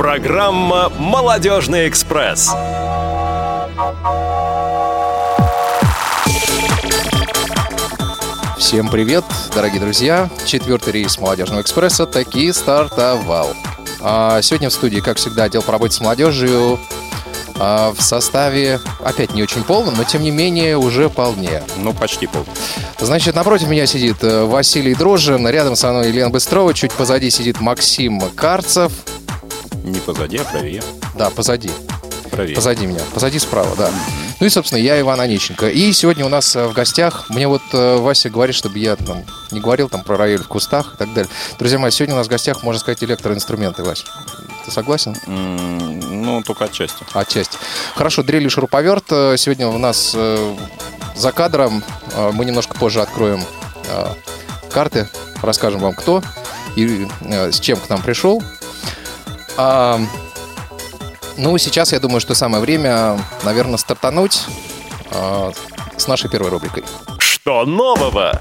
Программа «Молодежный экспресс». Всем привет, дорогие друзья! Четвертый рейс «Молодежного экспресса» таки стартовал. А сегодня в студии, как всегда, отдел по работе с молодежью а, в составе, опять не очень полном, но тем не менее уже вполне. Ну, почти пол. Значит, напротив меня сидит э, Василий Дрожжин, рядом со мной Елена Быстрова, чуть позади сидит Максим Карцев. Не позади, а правее. Да, позади. Правее. Позади меня. Позади справа, да. Ну и, собственно, я Иван Онищенко. И сегодня у нас э, в гостях, мне вот э, Вася говорит, чтобы я там не говорил там про рояль в кустах и так далее. Друзья мои, сегодня у нас в гостях, можно сказать, электроинструменты, Вася. Ты согласен? Ну, только отчасти. Отчасти. Хорошо, дрель и шуруповерт. Э, Сегодня у нас э, за кадром. Э, Мы немножко позже откроем э, карты, расскажем вам, кто и с чем к нам пришел. А, ну, сейчас я думаю, что самое время, наверное, стартануть э, с нашей первой рубрикой. Что нового?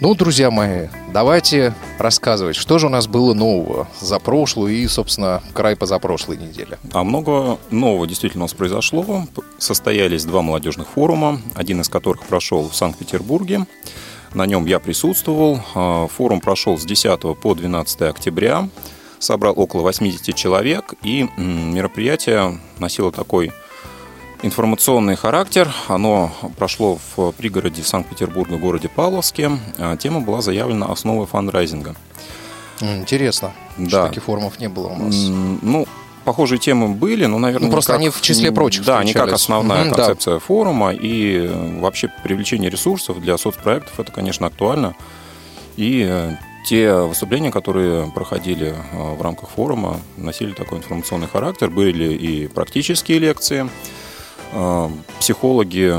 Ну, друзья мои, давайте рассказывать, что же у нас было нового за прошлую и, собственно, край позапрошлой неделе. А много нового действительно у нас произошло. Состоялись два молодежных форума, один из которых прошел в Санкт-Петербурге. На нем я присутствовал. А, Форум прошел с 10 по 12 октября. Собрал около 80 человек, и мероприятие носило такой информационный характер. Оно прошло в пригороде Санкт-Петербурга, городе Павловске. А, Тема была заявлена «Основы фандрайзинга». М, Интересно, что Да. таких форумов не было у нас. Ну, похожие темы были, но, наверное, Ну, просто как- они в числе прочих Да, не как основная да. концепция форума. И э, вообще привлечение ресурсов для соцпроектов, это, конечно, актуально. И э, те выступления, которые проходили э, в рамках форума, носили такой информационный характер. Были и практические лекции. Психологи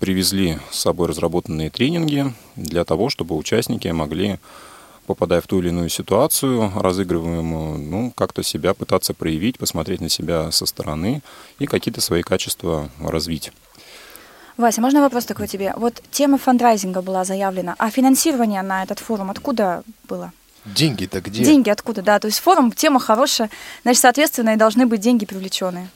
привезли с собой разработанные тренинги для того, чтобы участники могли попадая в ту или иную ситуацию разыгрываемую, ну, как-то себя пытаться проявить, посмотреть на себя со стороны и какие-то свои качества развить. Вася, можно вопрос такой тебе? Вот тема фандрайзинга была заявлена, а финансирование на этот форум откуда было? Деньги-то где? Деньги откуда, да. То есть форум, тема хорошая, значит, соответственно, и должны быть деньги привлеченные.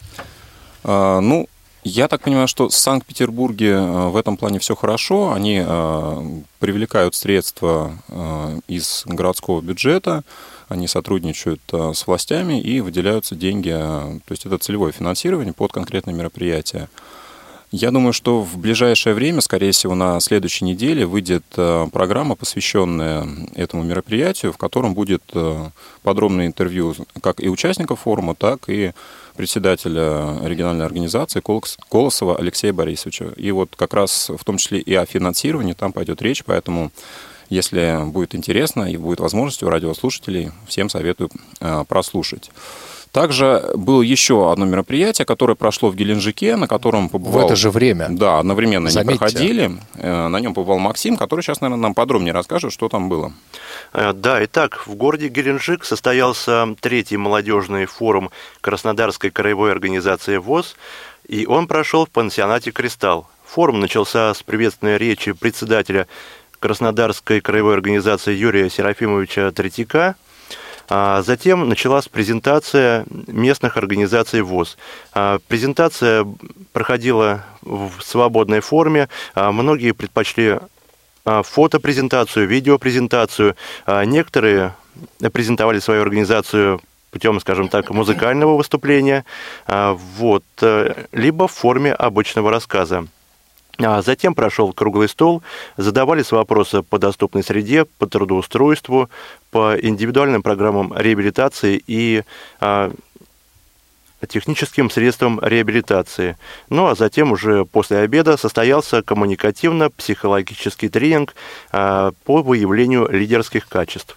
А, Ну, я так понимаю, что в Санкт-Петербурге э, в этом плане все хорошо. Они э, привлекают средства э, из городского бюджета, они сотрудничают с властями и выделяются деньги. То есть это целевое финансирование под конкретное мероприятие. Я думаю, что в ближайшее время, скорее всего, на следующей неделе выйдет программа, посвященная этому мероприятию, в котором будет подробное интервью как и участников форума, так и председателя региональной организации Колос- Колосова Алексея Борисовича. И вот как раз в том числе и о финансировании там пойдет речь, поэтому если будет интересно и будет возможность у радиослушателей, всем советую э, прослушать. Также было еще одно мероприятие, которое прошло в Геленджике, на котором В побывал... это же время. Да, одновременно они Заметьте. проходили. Э, На нем побывал Максим, который сейчас, наверное, нам подробнее расскажет, что там было. Э, Да, итак, в городе Геленджик состоялся третий молодежный форум Краснодарской краевой организации ВОЗ, и он прошел в пансионате «Кристалл». Форум начался с приветственной речи председателя Краснодарской краевой организации Юрия Серафимовича Третьяка, затем началась презентация местных организаций ВОЗ. А, Презентация проходила в свободной форме. А, Многие предпочли а, фотопрезентацию, видеопрезентацию. А, Некоторые презентовали свою организацию путем, скажем так, музыкального выступления, а, вот, э, либо в форме обычного рассказа. А Затем прошел круглый стол, задавались вопросы по доступной среде, по трудоустройству, по индивидуальным программам реабилитации и а, техническим средствам реабилитации. Ну а затем уже после обеда состоялся коммуникативно-психологический тренинг а, по выявлению лидерских качеств.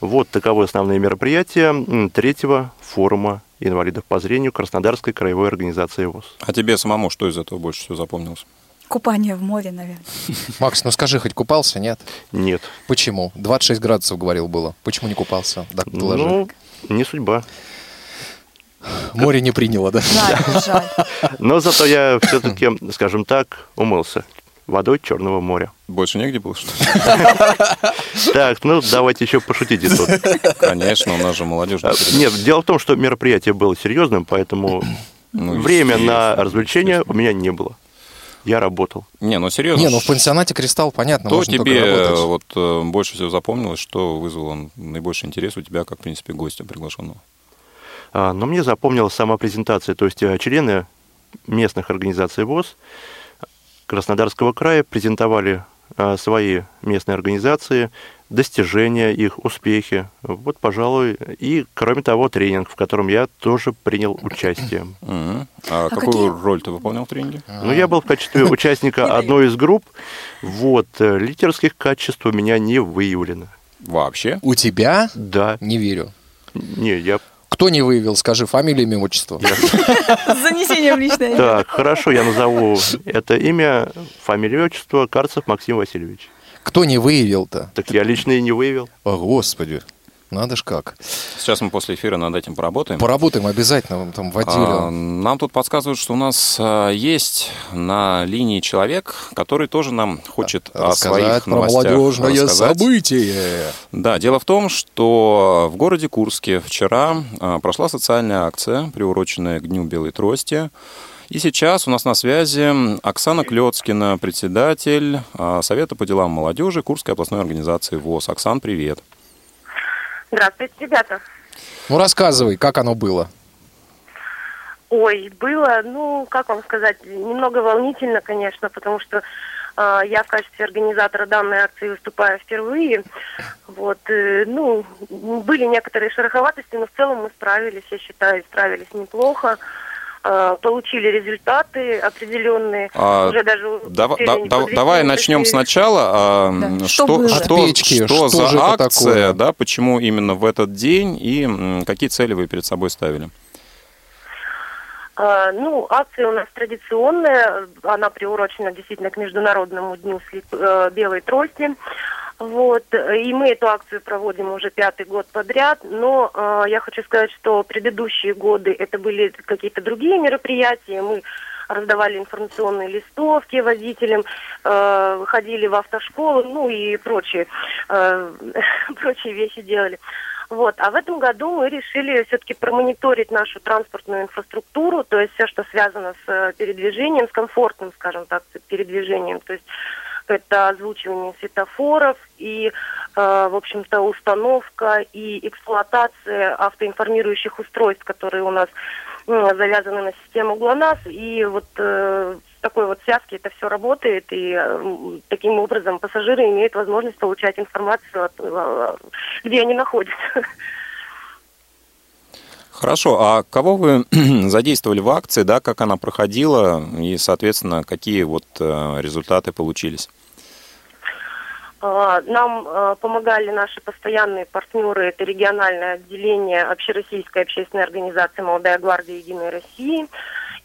Вот таковы основные мероприятия третьего форума инвалидов по зрению Краснодарской краевой организации ВОЗ. А тебе самому что из этого больше всего запомнилось? Купание в море, наверное. Макс, ну скажи, хоть купался, нет? Нет. Почему? 26 градусов, говорил, было. Почему не купался? Да, доложи. Ну, не судьба. Море не приняло, да? Жаль, жаль. Но зато я все-таки, скажем так, умылся водой Черного моря. Больше негде было, что ли? Так, ну давайте еще пошутите тут. Конечно, у нас же молодежь. А, Нет, дело в том, что мероприятие было серьезным, поэтому Ну, время на развлечения у меня не было. Я работал. Не, ну серьезно. Не, ну в пансионате «Кристалл» понятно, Что тебе э, вот э, больше всего запомнилось, что вызвало наибольший интерес у тебя, как, в принципе, гостя приглашенного? А, Но мне запомнилась сама презентация, то есть э, члены местных организаций ВОЗ Краснодарского края презентовали а, свои местные организации, достижения их, успехи. Вот, пожалуй, и, кроме того, тренинг, в котором я тоже принял участие. Мгм. А, какую какие- роль ты выполнял в тренинге? Ну, я был в качестве участника одной из групп. Вот, э, лидерских качеств у меня не выявлено. Вообще? У тебя? Да, Не верю. не, я... Кто не выявил, скажи фамилию, имя, отчество. С занесением в личное. Так, хорошо, я назову это имя, фамилию, отчество, Карцев Максим Васильевич. Кто не выявил-то? Так я лично и не выявил. О, Господи, надо ж как. Сейчас мы после эфира над этим поработаем. Поработаем обязательно там в отделе. А, Нам тут подсказывают, что у нас а, есть на линии человек, который тоже нам хочет о своих Рассказать про новостях молодежное рассказать. событие. Да, дело в том, что в городе Курске вчера а, прошла социальная акция, приуроченная к Дню Белой Трости. И сейчас у нас на связи Оксана Клецкина, председатель а, Совета по делам молодежи Курской областной организации ВОЗ. Оксан, привет. Здравствуйте, ребята. Ну, рассказывай, как оно было. Ой, было, ну, как вам сказать, немного волнительно, конечно, потому что э, я в качестве организатора данной акции выступаю впервые. Вот, э, ну, были некоторые шероховатости, но в целом мы справились, я считаю, справились неплохо. Э, получили результаты определенные. А, уже даже Дава- успели да- давай начнем сначала. а, Да. Что, Что что, От печки, что что за акция, такое? да, почему именно в этот день и какие цели вы перед собой ставили? А, Ну, акция у нас традиционная, она приурочена действительно к Международному дню э, белой трости. Вот, и мы эту акцию проводим уже пятый год подряд, но э, я хочу сказать, что предыдущие годы это были какие-то другие мероприятия, мы раздавали информационные листовки водителям, э, ходили в автошколу, ну и прочие, э, прочие вещи делали. Вот. А в этом году мы решили все-таки промониторить нашу транспортную инфраструктуру, то есть все, что связано с э, передвижением, с комфортным, скажем так, передвижением. То есть это озвучивание светофоров и, э, в общем-то, установка и эксплуатация автоинформирующих устройств, которые у нас завязаны на систему ГЛОНАСС. И вот э, в такой вот связке это все работает, и э, таким образом пассажиры имеют возможность получать информацию, от, э, где они находятся. Хорошо, а кого вы задействовали в акции, да, как она проходила и, соответственно, какие вот э, результаты получились? А, Нам э, помогали наши постоянные партнеры, это региональное отделение Общероссийской общественной организации «Молодая гвардия Единой России»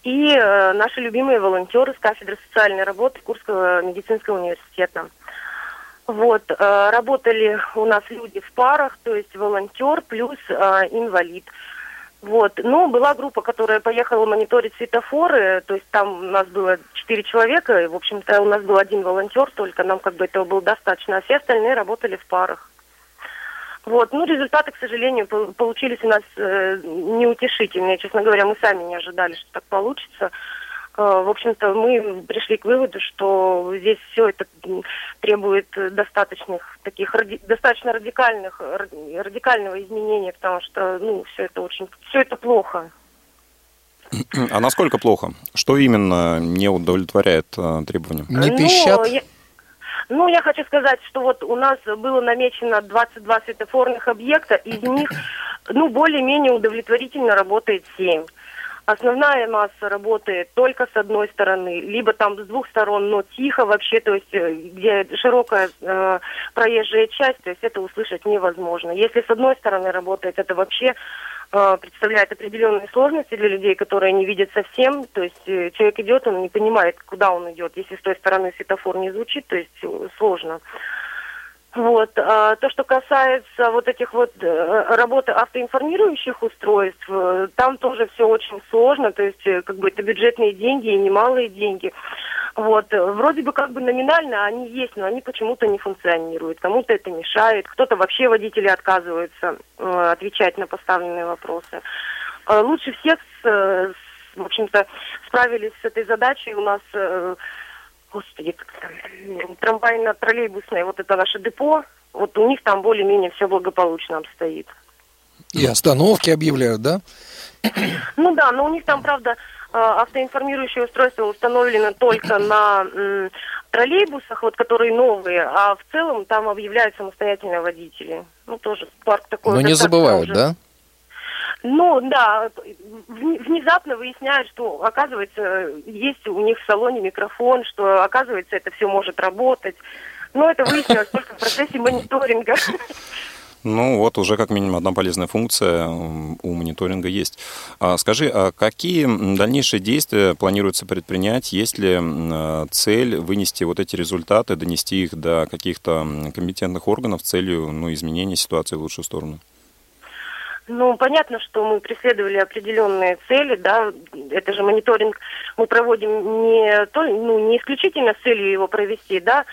и э, наши любимые волонтеры с кафедры социальной работы Курского медицинского университета. Вот, э, работали у нас люди в парах, то есть волонтер плюс э, инвалид. Вот. Ну, была группа, которая поехала мониторить светофоры, то есть там у нас было четыре человека, и, в общем-то, у нас был один волонтер, только нам как бы этого было достаточно, а все остальные работали в парах. Вот, ну, результаты, к сожалению, пол- получились у нас э, неутешительные. Честно говоря, мы сами не ожидали, что так получится. Э, в общем-то, мы пришли к выводу, что здесь все это требует достаточных таких ради- достаточно радикальных ради- радикального изменения, потому что, ну, все это очень, все это плохо. А насколько плохо? Что именно не удовлетворяет э, требованиям? Не Ну, пищат? я- ну, я хочу сказать, что вот у нас было намечено 22 светофорных объекта, из них, ну, более-менее удовлетворительно работает 7. Основная масса работает только с одной стороны, либо там с двух сторон, но тихо вообще, то есть э, где широкая э, проезжая часть, то есть это услышать невозможно. Если с одной стороны работает, это вообще э, представляет определенные сложности для людей, которые не видят совсем. То есть э, человек идет, он не понимает, куда он идет. Если с той стороны светофор не звучит, то есть сложно. Вот. А то, что касается вот этих вот э, работы автоинформирующих устройств, э, там тоже все очень сложно, то есть э, как бы это бюджетные деньги и немалые деньги. Вот, вроде бы как бы номинально они есть, но они почему-то не функционируют. Кому-то это мешает, кто-то вообще водители отказываются отвечать на поставленные вопросы. Лучше всех, с, в общем-то, справились с этой задачей у нас, господи, трамвайно-троллейбусное, вот это наше депо, вот у них там более-менее все благополучно обстоит. И остановки объявляют, да? Ну да, но у них там, правда, э, автоинформирующее устройство установлено только на м, троллейбусах, вот которые новые, а в целом там объявляют самостоятельные водители. Ну тоже парк такой. Но не забывают, да? Ну да, вне- внезапно выясняют, что оказывается есть у них в салоне микрофон, что оказывается это все может работать. Но это выяснилось только в процессе мониторинга. Ну, вот уже как минимум одна полезная функция у мониторинга есть. А скажи, а какие дальнейшие действия планируется предпринять? Есть ли м, э, цель вынести вот эти результаты, донести их до каких-то компетентных органов с целью ну, изменения ситуации в лучшую сторону? Ну, понятно, что мы преследовали определенные цели, да, это же мониторинг мы проводим не, то, ну, не исключительно с целью его провести, да,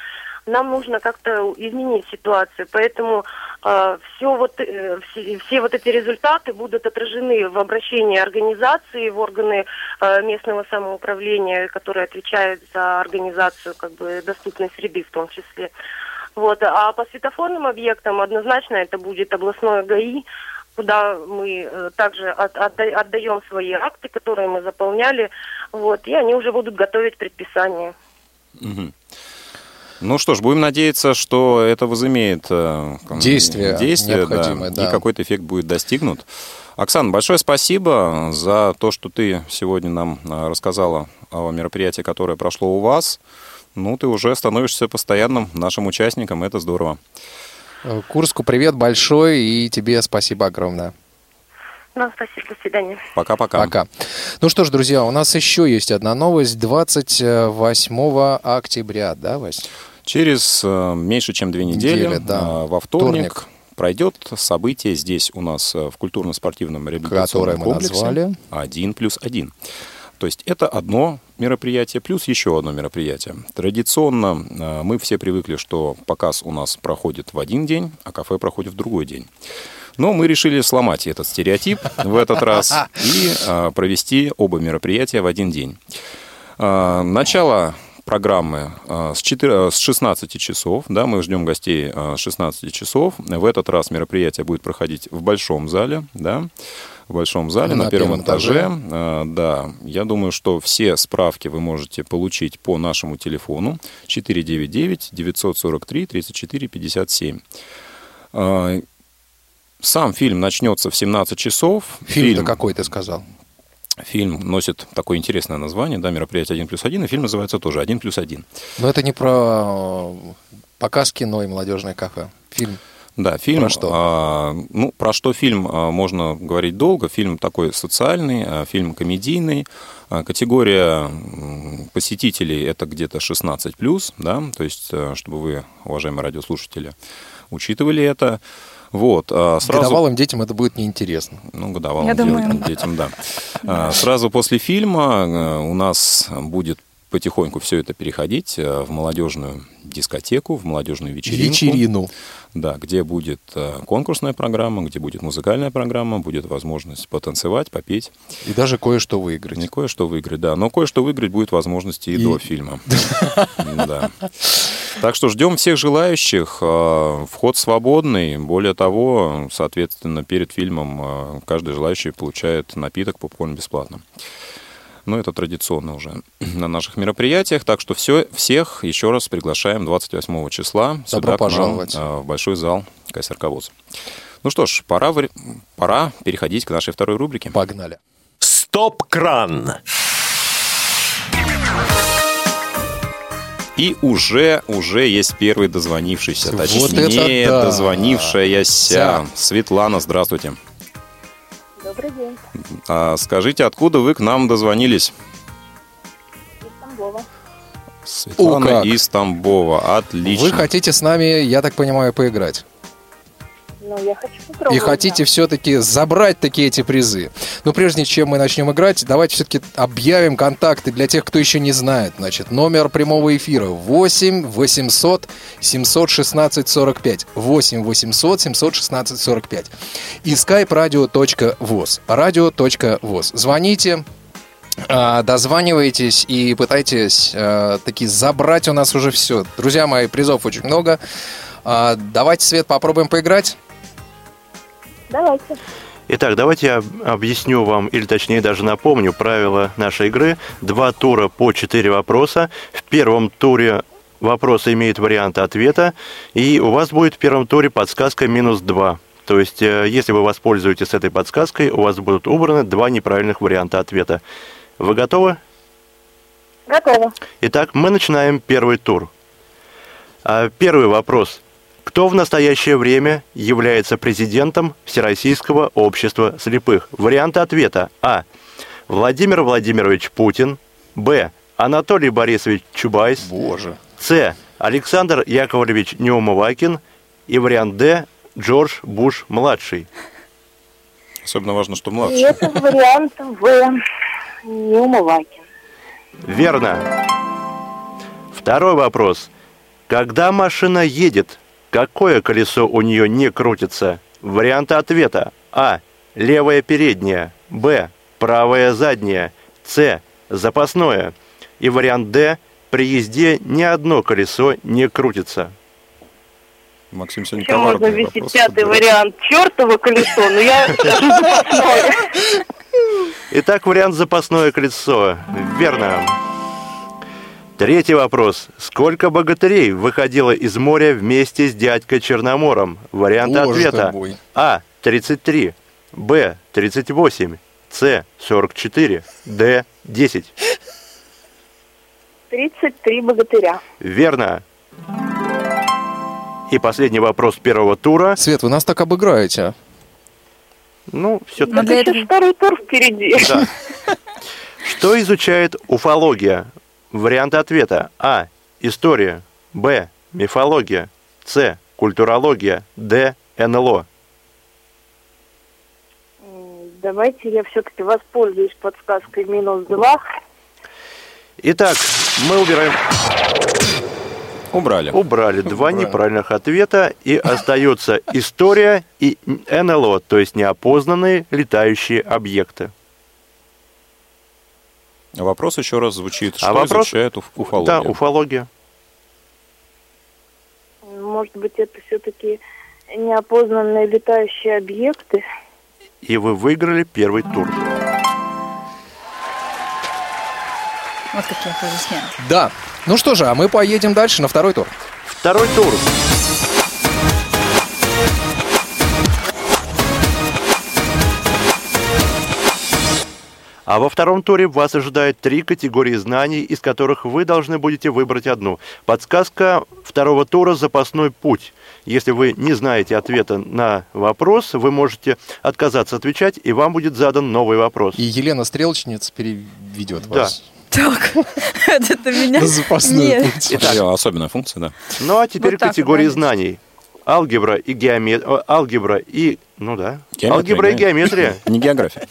нам нужно как-то изменить ситуацию, поэтому все, вот, э, все, все вот эти результаты будут отражены в обращении организации, в органы э, местного самоуправления, которые отвечают за организацию как бы, доступной среды в том числе. Вот. А по светофорным объектам однозначно это будет областное ГАИ, куда мы э, также от- отда- отдаем свои акты, которые мы заполняли, вот, и они уже будут готовить предписание. Мгм. Ну что ж, будем надеяться, что это возымеет э, Действие действие, да, да. и какой-то эффект будет достигнут. Оксана, большое спасибо за то, что ты сегодня нам э, рассказала о мероприятии, которое прошло у вас. Ну, ты уже становишься постоянным нашим участником, это здорово. Э, Курску привет большой и тебе спасибо огромное. Ну, спасибо, до свидания. Пока-пока. Пока. Ну что ж, друзья, у нас еще есть одна новость. 28 октября, да, Вась? Через э, меньше чем две недели, Неделя, да. э, во вторник, Вторник. пройдет событие здесь у нас э, в культурно-спортивном Которое реабилитационном мы комплексе. назвали. Один плюс один. То есть это одно мероприятие плюс еще одно мероприятие. Традиционно э, мы все привыкли, что показ у нас проходит в один день, а кафе проходит в другой день. Но мы решили сломать этот стереотип в этот раз и э, провести оба мероприятия в один день. Э, Начало программы с, 4, с 16 часов. Да, мы ждем гостей с 16 часов. В этот раз мероприятие будет проходить в большом зале. Да, в большом зале на, На первом этаже. этаже. Э, Да, я думаю, что все справки вы можете получить по нашему телефону 499-943-34-57. Э, Сам фильм начнется в 17 часов. Фильм-то какой ты сказал? Фильм носит такое интересное название, да, мероприятие 1 плюс 1, и фильм называется тоже 1 плюс 1. Но это не про э, показ кино и молодежное кафе. Фильм. Да, фильм. Про что? а, ну, про что фильм а, можно говорить долго. Фильм такой социальный, а, фильм комедийный. А, категория посетителей это где-то 16 да, то есть, э, чтобы вы, уважаемые радиослушатели, учитывали это. Вот, а, сразу... Годовалым детям это будет неинтересно. Ну, годовалым Я думаю, детям, да. А, Сразу после фильма у нас будет потихоньку все это переходить э, в молодежную дискотеку, в молодежную вечеринку. Вечерину. Да, где будет э, конкурсная программа, где будет музыкальная программа, будет возможность потанцевать, попеть. И даже кое-что выиграть. Не кое-что выиграть, да. Но кое-что выиграть будет возможности и, И- до фильма. Да. Так что ждем всех желающих. Э, Вход свободный. Более того, соответственно, перед фильмом э, каждый желающий получает напиток попкорн бесплатно. Но это традиционно уже на наших мероприятиях. Так что все, всех еще раз приглашаем 28 числа Добро сюда к нам, пожаловать. э, в большой зал КСРК ВОЗ. Ну что ж, пора, пора переходить к нашей второй рубрике. Погнали. Стоп-кран. И уже, уже есть первый дозвонившийся, Вот точнее, это да. дозвонившаяся. Ся. Светлана, здравствуйте. Добрый день, А, скажите, откуда вы к нам дозвонились? из Тамбова. Светлана как. из Тамбова. Отлично. Вы хотите с нами, я так понимаю, поиграть? Ну, я хочу попробовать. И хотите все-таки забрать такие эти призы. Но прежде чем мы начнем играть, давайте все-таки объявим контакты для тех, кто еще не знает. Значит, номер прямого эфира 8 800 716 45. 8 800 716 45. И skype radio.voz. Radio.voz. Звоните, а, дозванивайтесь и пытайтесь а, таки забрать у нас уже все. Друзья мои, призов очень много. А, давайте, Свет, попробуем поиграть. Давайте. Итак, давайте я объясню вам, или точнее даже напомню, правила нашей игры. Два тура по четыре вопроса. В первом туре вопросы имеют варианты ответа, и у вас будет в первом туре подсказка минус два. То есть, э, если вы воспользуетесь этой подсказкой, у вас будут убраны два неправильных варианта ответа. Вы готовы? Готово. Итак, мы начинаем первый тур. А, Первый вопрос. Кто в настоящее время является президентом Всероссийского общества слепых? Варианты ответа. А. Владимир Владимирович Путин. Б. Анатолий Борисович Чубайс. Боже. С. Александр Яковлевич Неумывакин. И вариант Д. Джордж Буш-младший. Особенно важно, что И младший. это вариант В. Неумывакин. Верно. Второй вопрос. Когда машина едет, какое колесо у нее не крутится? Варианты ответа. А. Левое переднее. Б. Правое заднее. С. Запасное. И вариант Д. При езде ни одно колесо не крутится. Максим сегодня Еще можно ввести пятый собирает. вариант чертово колесо, но я скажу запасное. Итак, вариант запасное колесо. Верно. Третий вопрос. Сколько богатырей выходило из моря вместе с дядькой Черномором? Варианты Боже ответа. мой. А. 33. Б. 38. С. 44. Д. 10. 33 богатыря. Верно. И последний вопрос первого тура. Свет, вы нас так обыграете. а? Ну, все Так для еще этого- второй тур впереди. Да. Что изучает уфология? Варианты ответа. А. История. Б. Мифология. С. Культурология. Д. НЛО. Давайте я все-таки воспользуюсь подсказкой минус два. Итак, мы убираем, Убрали. убрали два Убрали. неправильных ответа, и остается история и НЛО, то есть неопознанные летающие объекты. Вопрос еще раз звучит. Что А вопрос- изучает уф- уфология? Да, уфология. Может быть, это все-таки неопознанные летающие объекты. И вы выиграли первый тур. Вот какие аплодисменты. Да. Ну что же, а мы поедем дальше на второй тур. Второй тур. А во втором туре вас ожидает три категории знаний, из которых вы должны будете выбрать одну. Подсказка второго тура «Запасной путь». Если вы не знаете ответа на вопрос, вы можете отказаться отвечать, и вам будет задан новый вопрос. И Елена Стрелочниц переведет Да. вас Так, это меня... запасной Нет. путь. Особенная функция, да. Ну а теперь Вот так категории знаний. Алгебра и геометрия. Алгебра и... Ну да. Геометрия, Алгебра и да. геометрия. Не география.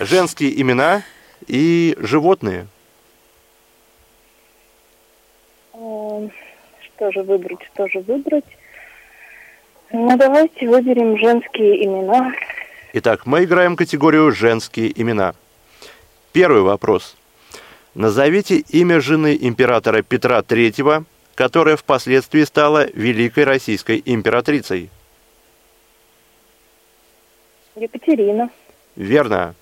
Женские имена и животные. М, Что же выбрать, что же выбрать? Ну, давайте выберем женские имена. Итак, мы играем категорию «Женские имена». Первый вопрос. Назовите имя жены императора Петра III, которая впоследствии стала Великой Российской императрицей. Екатерина. Верно.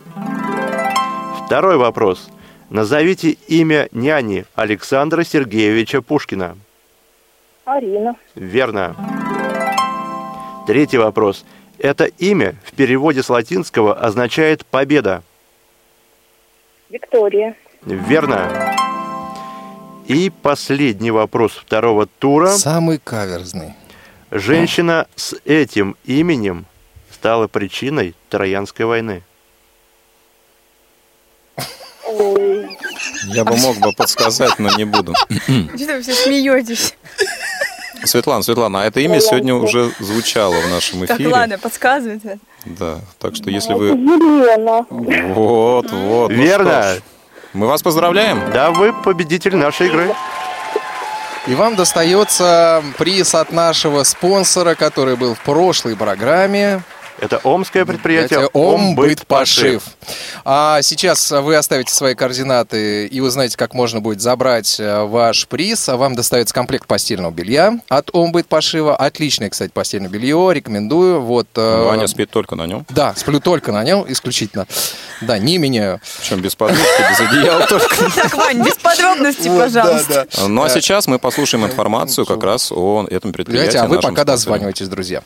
Второй вопрос. Назовите имя няни Александра Сергеевича Пушкина. Арина. Верно. Третий вопрос. Это имя в переводе с латинского означает «победа». Виктория. Верно. И последний вопрос второго тура. Самый каверзный. Женщина с этим именем стала причиной Троянской войны. Ой, Я бы мог бы подсказать, но не буду. Что вы все смеетесь? Светлана, Светлана, а это имя сегодня уже звучало в нашем Так, эфире. ладно, подсказывает. Да, так что если вы... Елена. Вот, вот. ну Верно. Мы вас поздравляем. Да, вы победитель нашей игры. И вам достается приз от нашего спонсора, который был в прошлой программе. Это омское предприятие Это Омбытпошив. А сейчас вы оставите свои координаты и узнаете, как можно будет забрать э, ваш приз. А Вам достается комплект постельного белья от Омбытпошива. Отличное, кстати, постельное белье. Рекомендую. Вот, э, Ваня спит только на нем. Да, сплю только на нем, исключительно. Да, не меняю. Причем без подушки, без одеяла только. Так, Вань, без подробностей, пожалуйста. Ну а сейчас мы послушаем информацию как раз о этом предприятии. Знаете, а вы пока спонсоре. дозваниваетесь, друзья.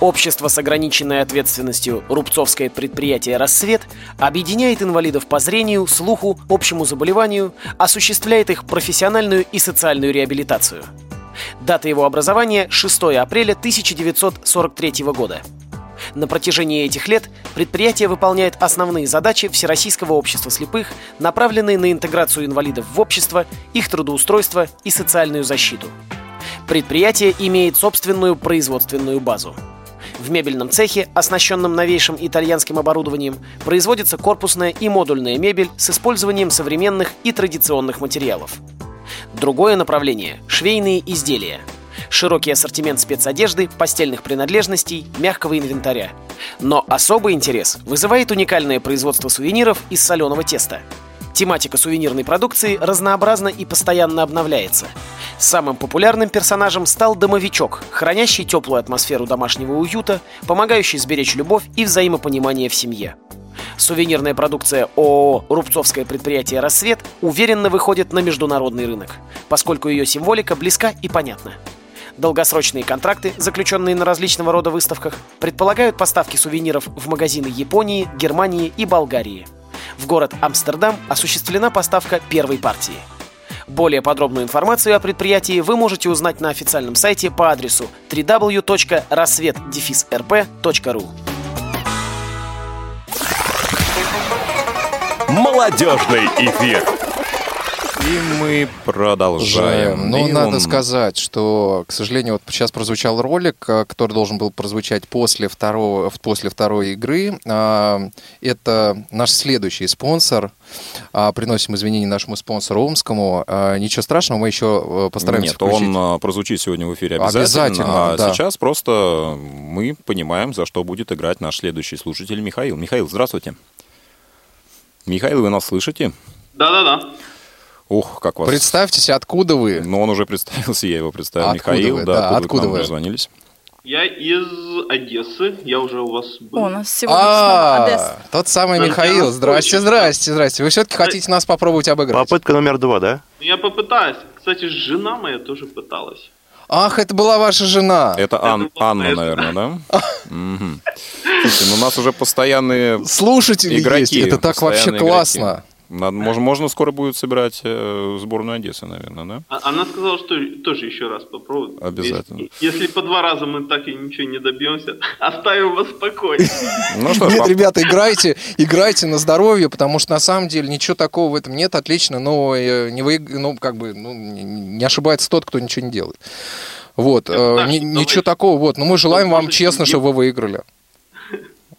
Общество с ограниченной ответственностью Рубцовское предприятие «Рассвет» объединяет инвалидов по зрению, слуху, общему заболеванию, осуществляет их профессиональную и социальную реабилитацию. Дата его образования – 6 апреля 1943 года. На протяжении этих лет предприятие выполняет основные задачи Всероссийского общества слепых, направленные на интеграцию инвалидов в общество, их трудоустройство и социальную защиту. Предприятие имеет собственную производственную базу. В мебельном цехе, оснащенном новейшим итальянским оборудованием, производится корпусная и модульная мебель с использованием современных и традиционных материалов. Другое направление – швейные изделия. Широкий ассортимент спецодежды, постельных принадлежностей, мягкого инвентаря. Но особый интерес вызывает уникальное производство сувениров из соленого теста. Тематика сувенирной продукции разнообразна и постоянно обновляется. Самым популярным персонажем стал домовичок, хранящий теплую атмосферу домашнего уюта, помогающий сберечь любовь и взаимопонимание в семье. Сувенирная продукция ООО «Рубцовское предприятие «Рассвет» уверенно выходит на международный рынок, поскольку ее символика близка и понятна. Долгосрочные контракты, заключенные на различного рода выставках, предполагают поставки сувениров в магазины Японии, Германии и Болгарии. В город Амстердам осуществлена поставка первой партии. Более подробную информацию о предприятии вы можете узнать на официальном сайте по адресу www.рассвет-рп.ру. Молодежный эфир. И мы продолжаем. Ну, И надо он- сказать, что, к сожалению, вот сейчас прозвучал ролик, э, который должен был прозвучать после, второго, после второй игры. А, Это наш следующий спонсор. А, Приносим извинения нашему спонсору Омскому. А, Ничего страшного, мы еще э, постараемся Нет, включить. он а, прозвучит сегодня в эфире обязательно. Обязательно, а да. сейчас просто мы понимаем, за что будет играть наш следующий слушатель Михаил. Михаил, здравствуйте. Михаил, вы нас слышите? Да-да-да. Ух, как вас... Представьтесь, откуда вы? Ну, он уже представился, я его представил. Откуда Михаил, вы? да, Да, откуда, откуда вы дозвонились? Я из Одессы. Я уже у вас был. О, у нас сегодня А, Одесса. тот самый Михаил. Здрасте, здрасте, здрасте. Вы все-таки хотите нас попробовать обыграть? Попытка номер два, да? Я попытаюсь. Кстати, жена моя тоже пыталась. Ах, это была ваша жена. Это Ан- Анна, наверное, да? Мгм. Слушайте, ну у нас уже постоянные Слушатели игроки. есть. Это так вообще классно. Надо- можно, можно скоро будет собирать э, сборную Одессы, наверное, да? А- Она сказала, что тоже еще раз попробует. Обязательно. Если, если по два раза мы так и ничего не добьемся, оставим вас в покое. Ну что ж, Нет, пап- ребята, играйте, играйте на здоровье, потому что на самом деле ничего такого в этом нет, отлично, но э, не вы, ну как бы, ну, не- ошибается тот, кто ничего не делает. Вот, э, ничего такого, вот, но мы желаем вам честно, чтобы вы выиграли.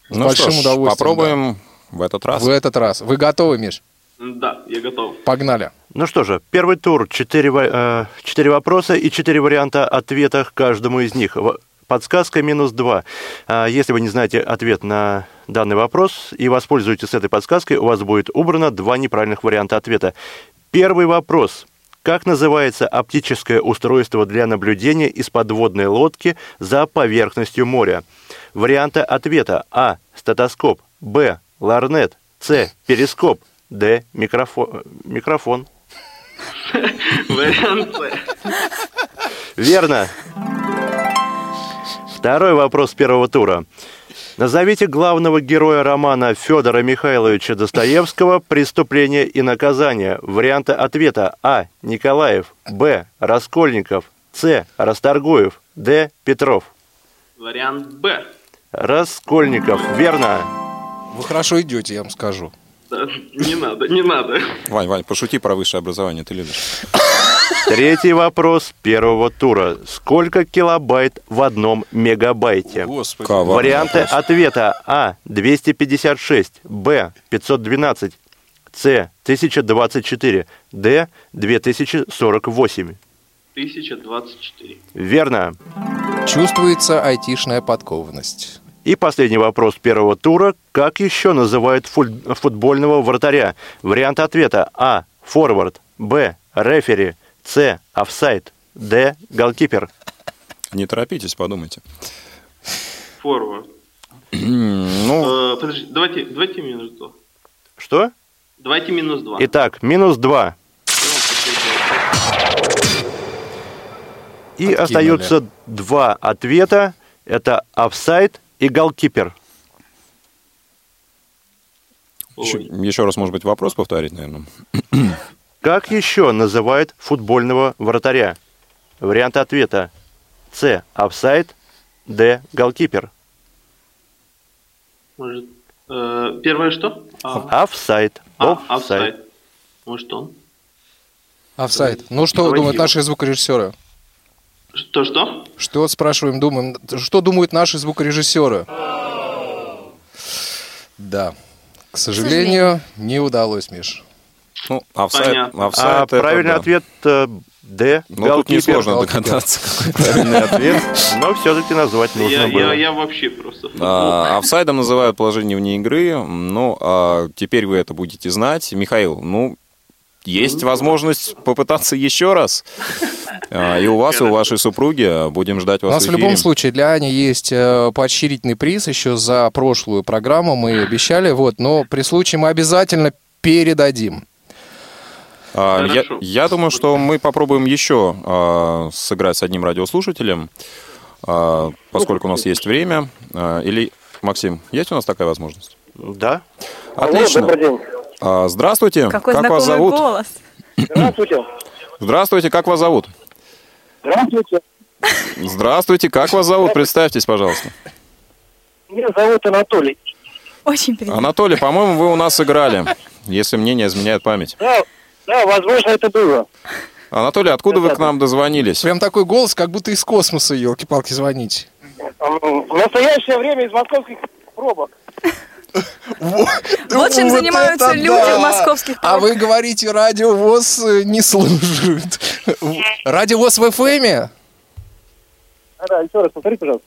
С ну большим что ж, удовольствием. попробуем в этот раз. В этот раз. Вы готовы, Миш? Да, я готов. Погнали. Ну что же, первый тур. Четыре, э, четыре вопроса и четыре варианта ответа к каждому из них. Подсказка минус два. А, Если вы не знаете ответ на данный вопрос и воспользуетесь этой подсказкой, у вас будет убрано два неправильных варианта ответа. Первый вопрос. Как называется оптическое устройство для наблюдения из подводной лодки за поверхностью моря? Варианты ответа. А. Стетоскоп. Б. Ларнет. С. Перископ. Д. Микрофон. Микрофон. Вариант. Верно. Второй вопрос первого тура. Назовите главного героя романа Федора Михайловича Достоевского «Преступление и наказание». Варианты ответа А. Николаев, Б. Раскольников, С. Расторгуев, Д. Петров. Вариант Б. Раскольников. Верно. Вы хорошо идете, я вам скажу. Да, Не надо, не надо. Вань, Вань, пошути про высшее образование, ты любишь. Третий вопрос первого тура. Сколько килобайт в одном мегабайте? Господи. Коварный Варианты вопрос. ответа А. 256, Б. 512, С. 1024, Д. 2048. 1024. Верно. Чувствуется айтишная подкованность. И последний вопрос первого тура. Как еще называют футбольного вратаря? Вариант ответа А. Форвард. Б. Рефери. С. Офсайд. Д. Голкипер. Не торопитесь, подумайте. Форвард. Ну, Э, подожди, давайте, давайте минус два. Что? Давайте минус два. Итак, минус 2. И Откинули. остается два ответа. Это офсайд и голкипер. еще, еще раз, может быть, вопрос повторить, наверное. Как еще называют футбольного вратаря? Вариант ответа. С. Офсайд. Д. Голкипер. Может, э, первое что? А, Офсайд. а, Офсайд. офсайд. Может он? Офсайд. Ну, что думают его. наши звукорежиссеры? Что-что? Что спрашиваем, думаем? Что думают наши звукорежиссеры? Да. К сожалению, не удалось, Миш. Ну, офсайд, Понятно. офсайд А это правильный да. ответ э, Д. Ну, тут голкипер. несложно догадаться, какой правильный ответ. Но все-таки назвать нужно Я, было. я, я вообще просто... А, Офсайдом называют положение вне игры. Ну, а теперь вы это будете знать. Михаил, ну, есть возможность попытаться еще раз. А, И у вас, и у вашей супруги. Будем ждать У вас нас в эфире. любом случае для Ани есть э, поощрительный приз еще за прошлую программу. Мы обещали, вот, но при случае мы обязательно передадим. А, я, Хорошо. я думаю, что мы попробуем еще а, сыграть с одним радиослушателем, а, поскольку у нас есть время. А, Или, Максим, есть у нас такая возможность? Да. Отлично. Добрый день. А, Здравствуйте. Какой как вас зовут? голос. Здравствуйте. Здравствуйте, как вас зовут? Здравствуйте. Здравствуйте, как вас зовут? Представьтесь, пожалуйста. Меня зовут Анатолий. Очень приятно. Анатолий, по-моему, вы у нас играли, если мне не изменяет память. Да, да, возможно, это было. Анатолий, откуда вы к нам дозвонились? Прям такой голос, как будто из космоса, елки-палки, звоните. М, В настоящее время из московских пробок. Вот чем Вот занимаются люди да! в московских А вы говорите, радио ВОЗ э, не служит. Радио ВОЗ в ФМе? А, Да, еще раз повтори, пожалуйста.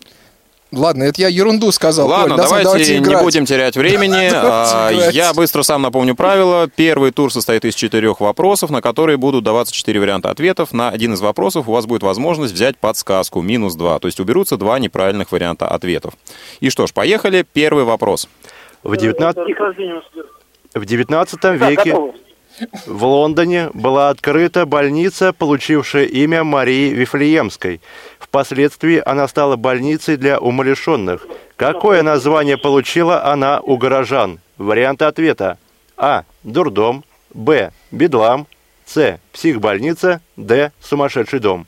Ладно, это я ерунду сказал. Ладно, Коль, да, давайте, не играть. будем терять времени. А. Я быстро сам напомню правила. Первый тур состоит из четырех вопросов, на которые будут даваться четыре варианта ответов. На один из вопросов у вас будет возможность взять подсказку, минус два. То есть уберутся два неправильных варианта ответов. И что ж, поехали. Первый вопрос. В 19, в 19 Да, веке в Лондоне была открыта больница, получившая имя Марии Вифлеемской. Впоследствии она стала больницей для умалишенных. Какое название получила она у горожан? Варианты ответа. А. Дурдом. Б. Бедлам. С. Психбольница. Д. Сумасшедший дом.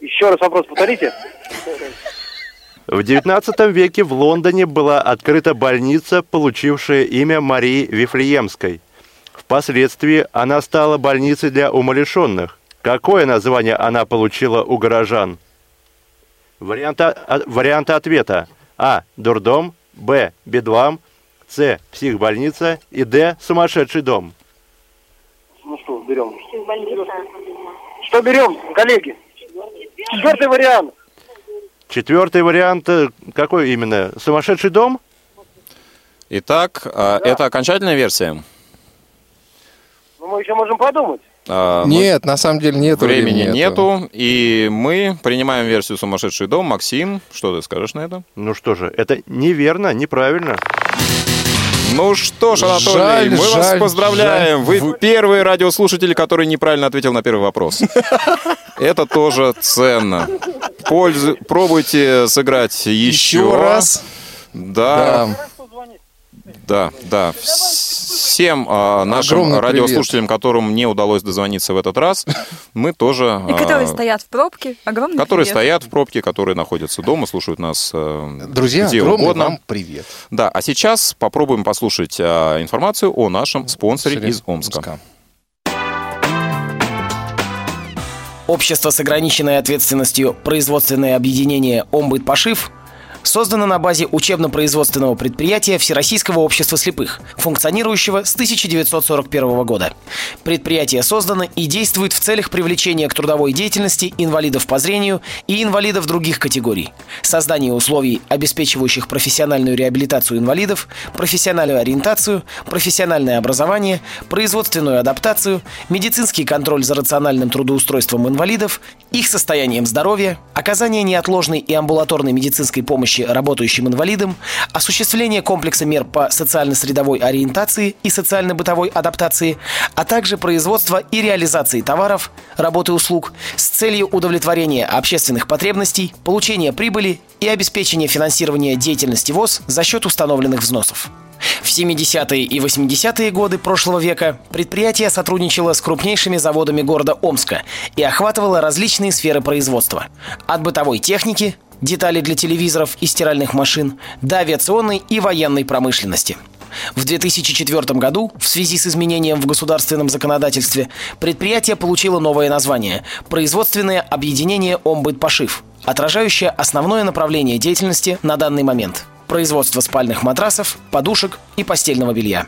Еще раз вопрос повторите. В XIX веке в Лондоне была открыта больница, получившая имя Марии Вифлеемской. Впоследствии она стала больницей для умалишенных. Какое название она получила у горожан? Варианты, а- варианты ответа. А. Дурдом. Б. Бедлам. С. Психбольница. И Д. Сумасшедший дом. Ну что, берем? Что берем, коллеги? Четвертый вариант. Четвертый вариант. э, Какой именно? Сумасшедший дом? Итак, а, это окончательная версия. Ну, мы еще можем подумать. А, мы- Нет, на самом деле нет Времени нету, и мы принимаем версию «Сумасшедший дом». Максим, что ты скажешь на это? Ну что же, это неверно, неправильно. Ну что ж, Анатолий, Жаль, мы вас жаль, поздравляем. жаль. Вы Вы- первый радиослушатель, который неправильно ответил на первый вопрос. Это тоже ценно. Пользу... Пробуйте сыграть еще, Еще раз. Да, Да. да, да. Всем а, нашим Огромный радиослушателям, которым не удалось дозвониться в этот раз, мы тоже... И которые а, стоят в пробке. Огромный Которые привет. стоят в пробке, которые находятся дома, слушают нас э, Друзья, где огромный угодно. вам привет. Да, а сейчас попробуем послушать а, информацию о нашем спонсоре из Омска. Общество с ограниченной ответственностью. Производственное объединение «Омбыт Пошив» создано на базе учебно-производственного предприятия Всероссийского общества слепых, функционирующего с 1941 года. Предприятие создано и действует в целях привлечения к трудовой деятельности инвалидов по зрению и инвалидов других категорий, создания условий, обеспечивающих профессиональную реабилитацию инвалидов, профессиональную ориентацию, профессиональное образование, производственную адаптацию, медицинский контроль за рациональным трудоустройством инвалидов, их состоянием здоровья, оказание неотложной и амбулаторной медицинской помощи работающим инвалидам, осуществление комплекса мер по социально-средовой ориентации и социально-бытовой адаптации, а также производство и реализации товаров, работы и услуг с целью удовлетворения общественных потребностей, получения прибыли и обеспечения финансирования деятельности ВОЗ за счет установленных взносов. В 70-е и 80-е годы прошлого века предприятие сотрудничало с крупнейшими заводами города Омска и охватывало различные сферы производства. От бытовой техники, детали для телевизоров и стиральных машин, до авиационной и военной промышленности. В 2004 году, в связи с изменением в государственном законодательстве, предприятие получило новое название – производственное объединение «Омбыт-Пошив», отражающее основное направление деятельности на данный момент – производство спальных матрасов, подушек и постельного белья.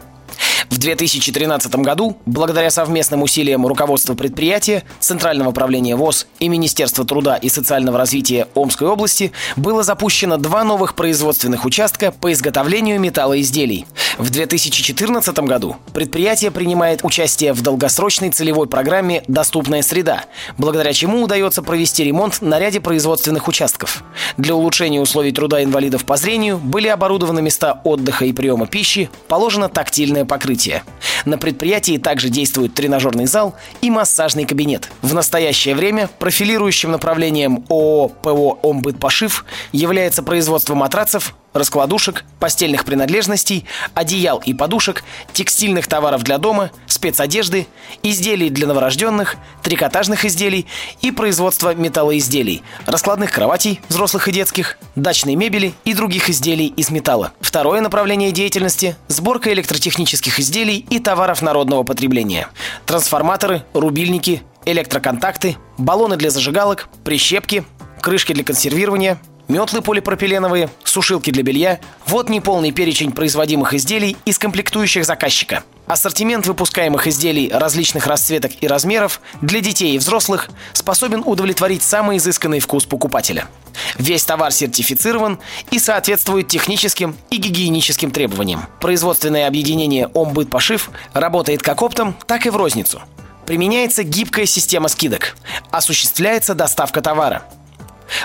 В 2013 году, благодаря совместным усилиям руководства предприятия, Центрального управления ВОЗ и Министерства труда и социального развития Омской области было запущено два новых производственных участка по изготовлению металлоизделий. В 2014 году предприятие принимает участие в долгосрочной целевой программе «Доступная среда», благодаря чему удается провести ремонт на ряде производственных участков. Для улучшения условий труда инвалидов по зрению были оборудованы места отдыха и приема пищи, положено тактильное покрытие. На предприятии также действует тренажерный зал и массажный кабинет. В настоящее время профилирующим направлением ООО ПО «Омбыт Пошив» является производство матрацев, раскладушек, постельных принадлежностей, одеял и подушек, текстильных товаров для дома, спецодежды, изделий для новорожденных, трикотажных изделий и производство металлоизделий, раскладных кроватей, взрослых и детских, дачной мебели и других изделий из металла. Второе направление деятельности – сборка электротехнических изделий и товаров народного потребления. Трансформаторы, рубильники, электроконтакты, баллоны для зажигалок, прищепки, крышки для консервирования – метлы полипропиленовые, сушилки для белья. Вот неполный перечень производимых изделий из комплектующих заказчика. Ассортимент выпускаемых изделий различных расцветок и размеров для детей и взрослых способен удовлетворить самый изысканный вкус покупателя. Весь товар сертифицирован и соответствует техническим и гигиеническим требованиям. Производственное объединение «Омбыт Пошив» работает как оптом, так и в розницу. Применяется гибкая система скидок. Осуществляется доставка товара.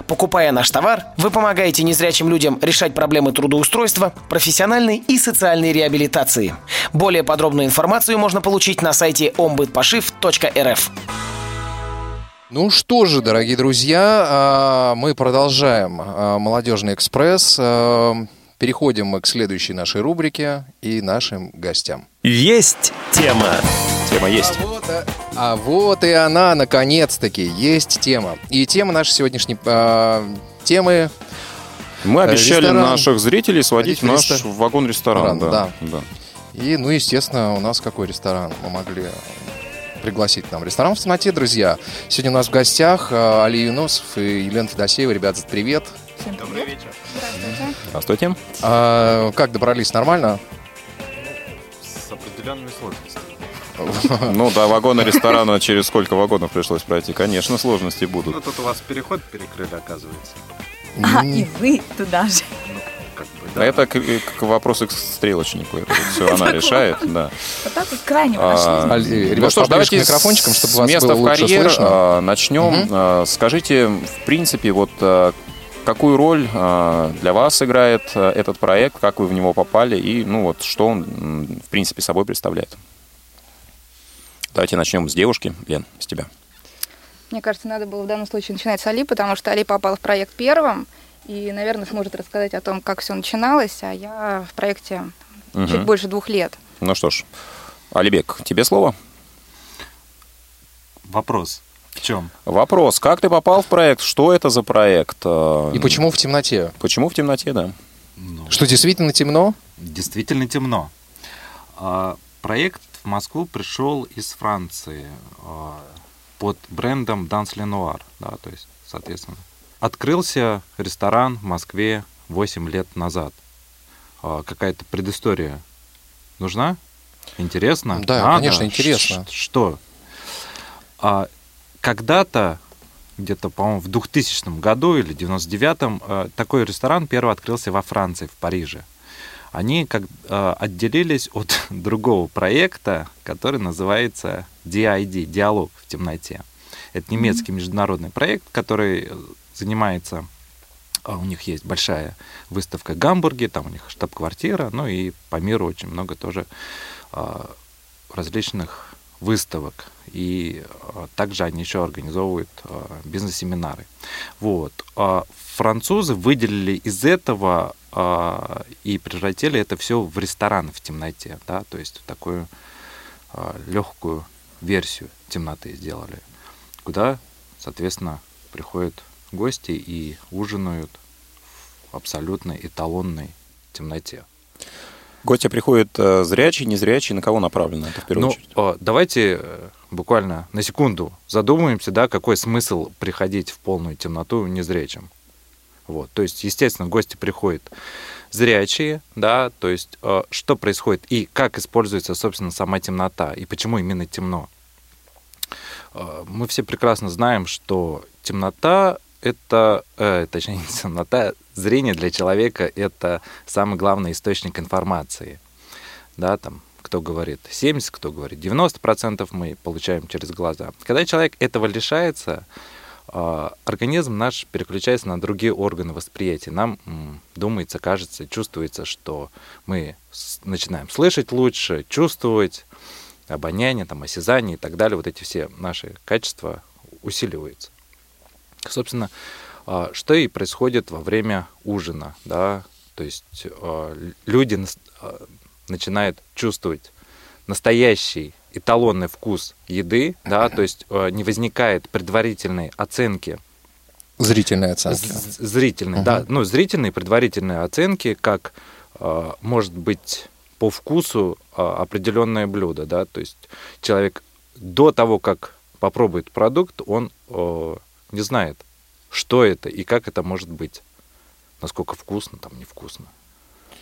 Покупая наш товар, вы помогаете незрячим людям решать проблемы трудоустройства, профессиональной и социальной реабилитации. Более подробную информацию можно получить на сайте ombytpashiv.rf. Ну что же, дорогие друзья, а, мы продолжаем а, «Молодежный экспресс». А, переходим мы к следующей нашей рубрике и нашим гостям. Есть тема. Тема есть. А вот, а вот и она, наконец-таки, есть тема. И тема нашей сегодняшней э, темы... Мы обещали Ресторан. наших зрителей сводить в наш Ресторан. вагон-ресторан. Да. Да, да. И, ну, естественно, у нас какой ресторан? Мы могли пригласить нам ресторан в темноте, друзья. Сегодня у нас в гостях э, Али Юносов и Елена Федосеева. Ребята, привет. Всем Добрый вечер. Здравствуйте. Здравствуйте. А, как добрались? Нормально? С определенными сложностями. Ну, до вагона ресторана через сколько вагонов пришлось пройти? Конечно, сложности будут. Ну, тут у вас переход перекрыли, оказывается. А, и вы туда же. Бы, Да. Это к, к вопросу к стрелочнику. Это все она решает, да. Вот так вот крайне А. Али, ну что ж, давайте к микрофончикам, чтобы с вас места было в лучше карьер слышно. а, начнем. Мгм. А, Скажите, в принципе, вот а, какую роль а, для вас играет а, этот проект, как вы в него попали и, ну вот, что он, в принципе, собой представляет? Давайте начнем с девушки. Лен, с тебя. Мне кажется, надо было в данном случае начинать с Али, потому что Али попал в проект первым и, наверное, сможет рассказать о том, как все начиналось, а я в проекте Мгм. чуть больше двух лет. Ну что ж, Алибек, тебе слово. Вопрос. В чем? Вопрос. Как ты попал в проект? Что это за проект? И почему в темноте? Почему в темноте, да? Ну, Что действительно темно? действительно темно. А, проект в Москву пришел из Франции. А, под брендом Данс Ленуар, да, то есть, соответственно. Открылся ресторан в Москве 8 лет назад. А, какая-то предыстория нужна? Интересно? Да, Надо? конечно, интересно. Ш- Что? А, когда-то, где-то, по-моему, в 2000 году или 99-м, э, такой ресторан первый открылся во Франции, в Париже. Они как, э, отделились от другого проекта, который называется DID, «Диалог в темноте». Это немецкий международный проект, который занимается а у них есть большая выставка в Гамбурге, там у них штаб-квартира, ну и по миру очень много тоже а, различных выставок. И а, также они еще организовывают а, бизнес-семинары. Вот. А французы выделили из этого и превратили это все в ресторан в темноте, да, то есть такую а, легкую версию темноты сделали, куда, соответственно, приходят гости и ужинают в абсолютно эталонной темноте. Гости приходят э, зрячие, незрячие, на кого направлено это в первую Ну, очередь? э, давайте э, буквально на секунду задумаемся, да, какой смысл приходить в полную темноту незрячим. Вот, то есть, естественно, гости приходят зрячие, да, то есть, э, что происходит и как используется, собственно, сама темнота, и почему именно темно. Э, Мы все прекрасно знаем, что темнота это, э, точнее, не темнота, зрение для человека это самый главный источник информации. Да, там, кто говорит 70, кто говорит 90% мы получаем через глаза. Когда человек этого лишается, организм наш переключается на другие органы восприятия. Нам думается, кажется, чувствуется, что мы начинаем слышать лучше, чувствовать, обоняние, там, осязание и так далее. Вот эти все наши качества усиливаются. Собственно, а, что и происходит во время ужина, да, то есть а, люди а, начинают чувствовать настоящий эталонный вкус еды, да, то есть а, не возникает предварительной оценки Зрительная оценка. З- Зрительной, Мгм. да. Ну, зрительные предварительные оценки, как э, может быть по вкусу э, определенное блюдо, да. То есть человек до того, как попробует продукт, он э, не знает, что это и как это может быть. Насколько вкусно, там невкусно.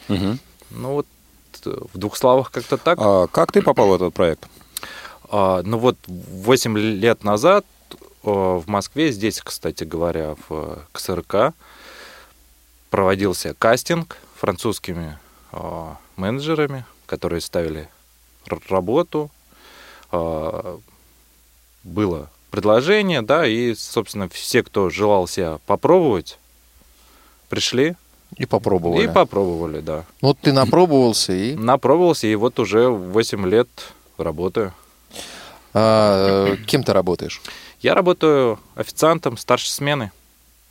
Мгм. Ну вот э, в двух словах как-то так. А как ты попал в этот проект? А, ну вот 8 лет назад э, в Москве, здесь, кстати говоря, в КСРК, проводился кастинг французскими э, менеджерами, которые ставили работу. Э, Было предложение, да, и, собственно, все, кто желал себя попробовать, пришли И попробовали. и попробовали, да. Ну, вот ты напробовался и... Напробовался, и вот уже 8 лет работаю. А, кем ты работаешь? Я работаю официантом старшей смены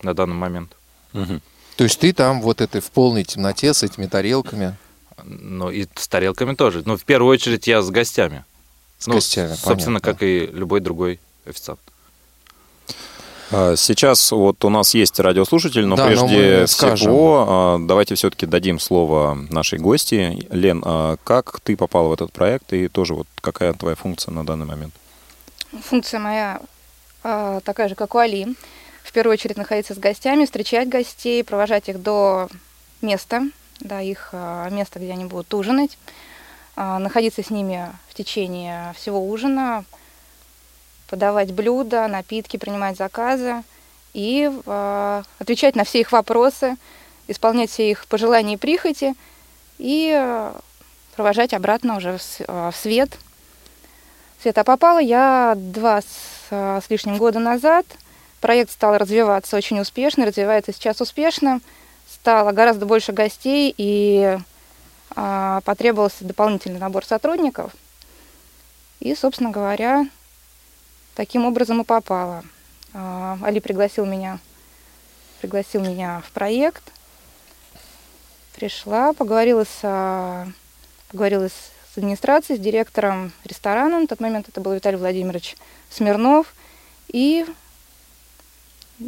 на данный момент. Мгм. То есть ты там вот этой в полной темноте с этими тарелками, Ну и с тарелками тоже. Но в первую очередь я с гостями. с Ну, гостями, Собственно, понятно. как и любой другой официант. А, Сейчас вот у нас есть радиослушатель, но Да, но прежде мы скажем. всего а, давайте все-таки дадим слово нашей гости. Лен, а как ты попал в этот проект и тоже вот какая твоя функция на данный момент? Функция моя такая же, как у Али. В первую очередь находиться с гостями, встречать гостей, провожать их до места, до их места, где они будут ужинать, находиться с ними в течение всего ужина, подавать блюда, напитки, принимать заказы и а, отвечать на все их вопросы, исполнять все их пожелания и прихоти и а, провожать обратно уже в а, в свет – Света попала я два с, а, с лишним года назад. Проект стал развиваться очень успешно, развивается сейчас успешно. Стало гораздо больше гостей и а, потребовался дополнительный набор сотрудников. И, собственно говоря, таким образом и попала. А, Али пригласил меня, пригласил меня в проект. Пришла, поговорила с, поговорила с администрацией, с директором ресторана. На тот момент это был Виталий Владимирович Смирнов. И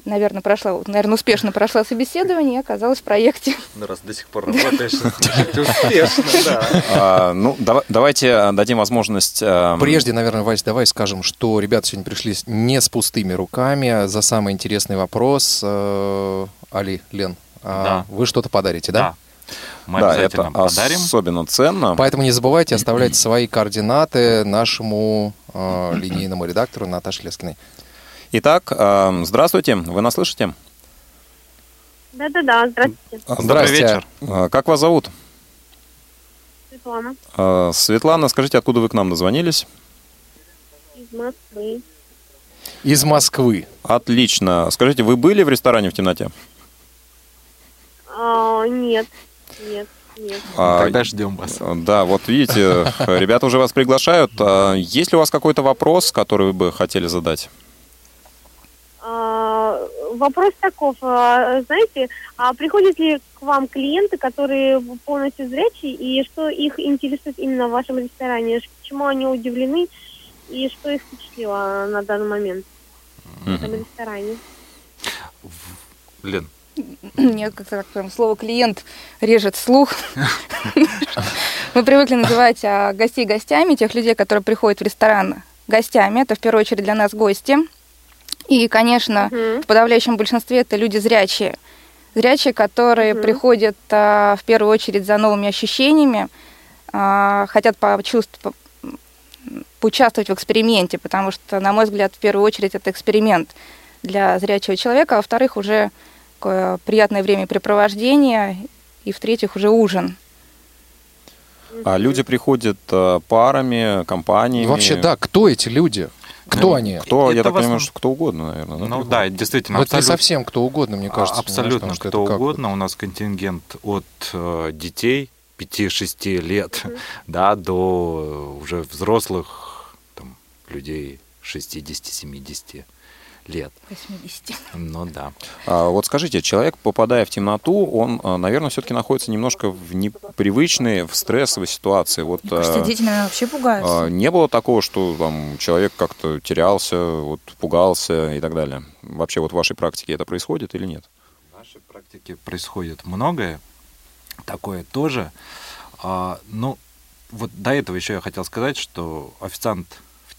наверное, прошла, наверное, успешно прошла собеседование и оказалась в проекте. Ну, раз до сих пор работаешь, успешно, да. А, ну, дава- давайте дадим возможность... а, Прежде, наверное, Вась, давай скажем, что ребята сегодня пришли не с пустыми руками. За самый интересный вопрос, э, Али, Лен, а вы что-то подарите, да? Да. Мы да, обязательно это подарим. особенно ценно. Поэтому не забывайте оставлять свои координаты нашему э, линейному редактору Наташе Лескиной. Итак, а, здравствуйте, вы нас слышите? Да-да-да, здравствуйте, Здрасте. вечер. А, Как вас зовут? Светлана А, Светлана, скажите, откуда вы к нам дозвонились? из Москвы. Из Москвы. Отлично. Скажите, вы были в ресторане в темноте? А, нет, нет, нет. А, Тогда ждем вас. Да, вот видите, ребята уже вас приглашают. А Есть ли у вас какой-то вопрос, который вы бы хотели задать? А, вопрос таков, а, знаете, а приходят ли к вам клиенты, которые полностью зрячие, и что их интересует именно в вашем ресторане, почему они удивлены, и что их впечатлило на данный момент в этом ресторане? Лен, Мне как-то так прям слово клиент режет слух. Мы привыкли называть а, гостей гостями, тех людей, которые приходят в ресторан гостями. Это в первую очередь для нас гости. И, конечно, в подавляющем большинстве это люди зрячие. Зрячие, которые приходят а, в первую очередь за новыми ощущениями, а, хотят почувствовать, поучаствовать в эксперименте, потому что, на мой взгляд, в первую очередь это эксперимент для зрячего человека, а во-вторых, уже такое приятное времяпрепровождение, и в-третьих, уже ужин. А люди приходят а, парами, компаниями? Вообще, да, кто эти люди? Кто Ну, они? Кто, я Это так в понимаю, что кто угодно, наверное. да, ну приходит? да, действительно. Ну, это не абсолютно- совсем кто угодно, мне кажется. А, Абсолютно понимаешь, потому что кто это как угодно. У нас контингент от э, детей 5-6 лет да, до уже взрослых там, людей 60-70 лет. 80. Ну да. А, вот скажите, человек, попадая в темноту, он, а, наверное, все-таки находится немножко в непривычной, в стрессовой ситуации. Вот, Мне кажется, а, дети, наверное, вообще пугаются. а, не было такого, что там человек как-то терялся, вот, пугался и так далее. Вообще вот в вашей практике это происходит или нет? В нашей практике происходит многое такое тоже. А, ну, вот до этого еще я хотел сказать, что официант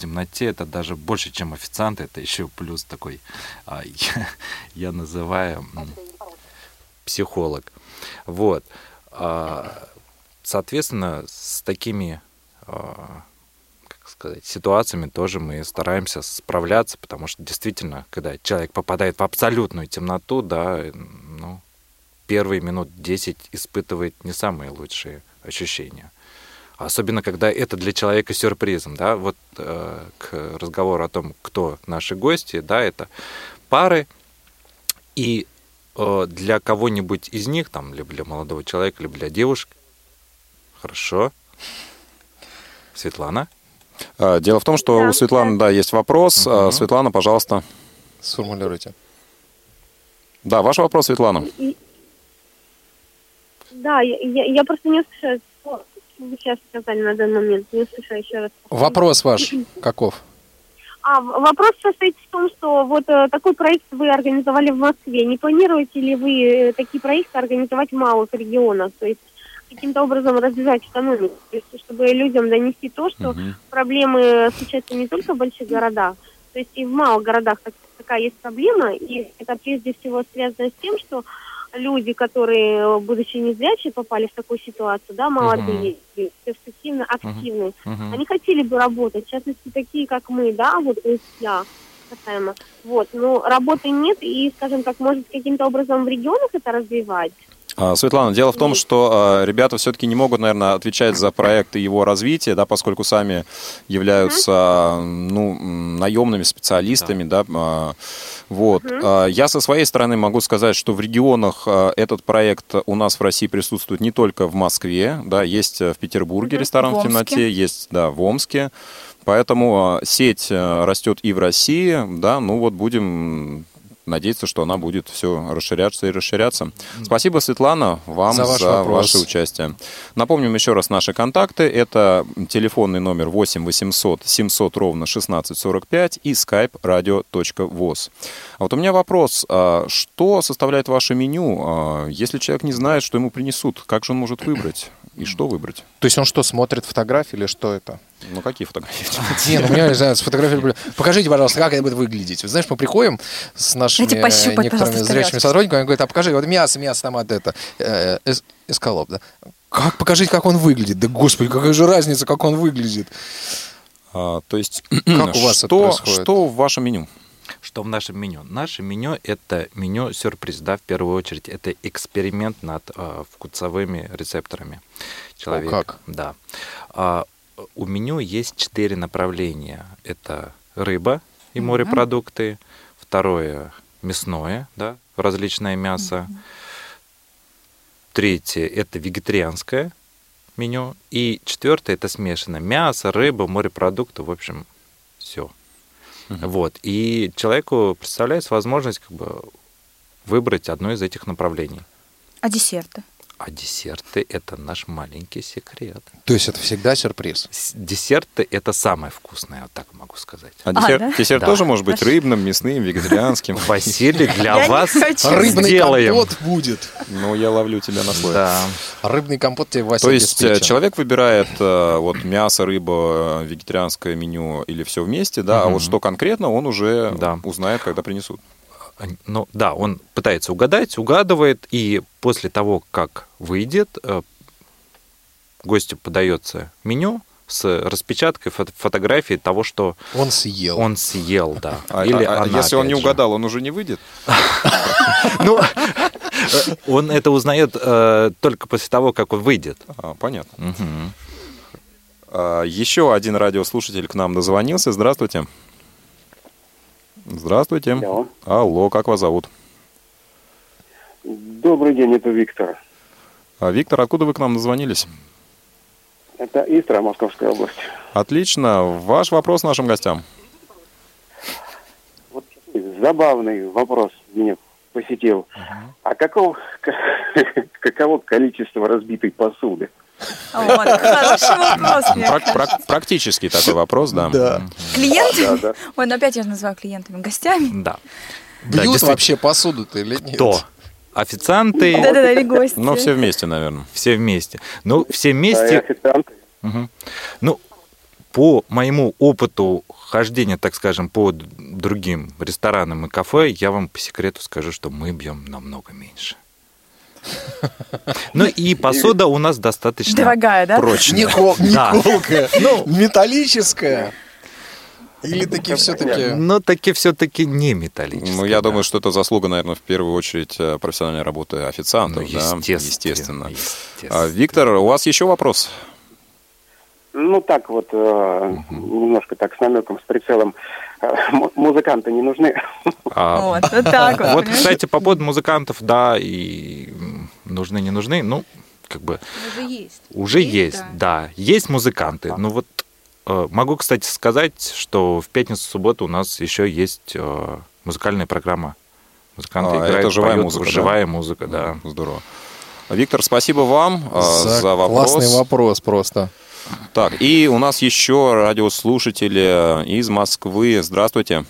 темноте это даже больше, чем официант, это еще плюс такой, а, я, я называю психолог. Вот. А, соответственно, с такими а, как сказать, ситуациями тоже мы стараемся справляться, потому что действительно, когда человек попадает в абсолютную темноту, да, ну, первые минут 10 испытывает не самые лучшие ощущения. Особенно, когда это для человека сюрпризом, да, вот э, к разговору о том, кто наши гости, да, это пары, и э, для кого-нибудь из них, там, либо для молодого человека, либо для девушки, хорошо, Светлана, А, Дело в том, что Да, у Светланы, да, есть вопрос. А, Светлана, пожалуйста. Сформулируйте. Да, ваш вопрос, Светлана. Да, я, я, просто не услышала, вы сейчас сказали на данный момент, не услышала еще раз. Вопрос ваш каков? А, вопрос состоит в том, что вот э, такой проект вы организовали в Москве. Не планируете ли вы э, такие проекты организовать в малых регионах? То есть каким-то образом развивать экономику, то есть, чтобы людям донести то, что проблемы случаются не только в больших городах, то есть и в малых городах так- такая есть проблема, и это прежде всего связано с тем, что люди, которые, э, будучи незрячие, попали в такую ситуацию, да, молодые, перспективно активные, Мгм. они хотели бы работать, в частности, такие, как мы, да, вот, то есть я касаемо. Вот, но работы нет, и, скажем так, может каким-то образом в регионах это развивать? А, Светлана, дело в том, что а, ребята все-таки не могут, наверное, отвечать за проект и его развитие, да, поскольку сами являются ну, наемными специалистами, да. а, вот. Я со своей стороны могу сказать, что в регионах этот проект у нас в России присутствует не только в Москве, да, есть э, в Петербурге ресторан В в темноте, есть, да, в Омске. Поэтому сеть а, растет и в России, да, ну вот будем надеяться, что она будет все расширяться и расширяться. Спасибо, Светлана, вам За за, ваш вопрос. ваше участие. Напомним еще раз наши контакты. Это телефонный номер 8 800 700 ровно 1645 и skype radio.voz. А вот у меня вопрос. а Что составляет ваше меню? А Если человек не знает, что ему принесут, как же он может выбрать? И что выбрать? То есть он что, смотрит фотографии или что это? Ну, какие фотографии? Не, ну, у меня, не знаю, сфотографировали. Покажите, пожалуйста, как это будет выглядеть. Вы знаешь, мы приходим с нашими некоторыми зрячими сотрудниками, они говорят, а покажи, вот мясо, мясо, томат, это, э, эс- эскалоп, да? Как покажите, как он выглядит? Да, господи, какая же разница, как он выглядит? А, то есть, Как у вас это что, происходит? что в вашем меню? Что в нашем меню? Наше меню – это меню сюрприз, да, в первую очередь. Это эксперимент над э, вкусовыми рецепторами человека. как? Да. А, у меню есть четыре направления. Это рыба и Мгм. морепродукты. Второе – мясное, да, различное мясо. Третье – это вегетарианское меню. И четвертое – это смешанное. Мясо, рыба, морепродукты, в общем, все. Вот. И человеку представляется возможность как бы выбрать одно из этих направлений. А десерты? А десерты – это наш маленький секрет. То есть это всегда сюрприз? Десерты – это самое вкусное, вот так могу сказать. А десерт, да? десерт Да. тоже может быть рыбным, мясным, вегетарианским. Василий, для вас. Рыбный сделаем. компот будет. Ну, я ловлю тебя на слове. Да. А Рыбный компот тебе Вася То есть э, человек выбирает э, вот мясо, рыба, э, вегетарианское меню или все вместе, да, а вот что конкретно он уже Да. узнает, когда принесут. Ну, да, он пытается угадать, угадывает, и после того, как выйдет, э, гостю подается меню с распечаткой фото- фотографии того, что Он съел. он съел, да. А, Или а- а она, если он не опять же. угадал, он уже не выйдет? Ну, э, он это узнает э, только после того, как он выйдет. А, понятно. А, еще один радиослушатель к нам дозвонился. Здравствуйте. Здравствуйте. Алло. Алло, как вас зовут? Добрый день, это Виктор. А, Виктор, откуда вы к нам дозвонились? Это Истра, Московская область. Отлично. Ваш вопрос нашим гостям. Вот забавный вопрос меня посетил. А какого, каково количество разбитой посуды? Вот, хороший вопрос. Прак- практический такой вопрос, да. Да. Клиенты? Да, да. Ой, ну опять я называю клиентами, гостями. Да. Бьют вообще посуду-то или нет? Кто? Официанты, Да-да-да, или гости. Но все вместе, наверное. все вместе. Ну, все вместе официанты? Мгм. Ну, по моему опыту хождения, так скажем, по другим ресторанам и кафе, я вам по секрету скажу, что мы бьем намного меньше. Ну и посуда у нас достаточно Дорогая, да? прочная. Никол- Да. Николка. Металлическая. Или таки все-таки... Но таки все-таки не металлическая. Ну, я да. думаю, что это заслуга, наверное, в первую очередь э, профессиональной работы официантов, Ну, да? естественно. Естественно. естественно. А, Виктор, у вас еще вопрос? Ну, так вот, э, немножко так с намеком, с прицелом. Му- Музыканты не нужны. А, Вот, вот так вот. Вот, кстати, по поводу музыкантов, да, и нужны, не нужны, ну, как бы Уже есть. Уже Есть, есть, да. Есть музыканты. Ну вот э, могу, кстати, сказать, что в пятницу, субботу у нас еще есть э, музыкальная программа. Музыканты А, играют, это живая поют, музыка, да? Живая музыка, да. Здорово. Виктор, спасибо вам э, за, вопрос. Классный вопрос просто. Так, и у нас еще радиослушатели из Москвы. Здравствуйте.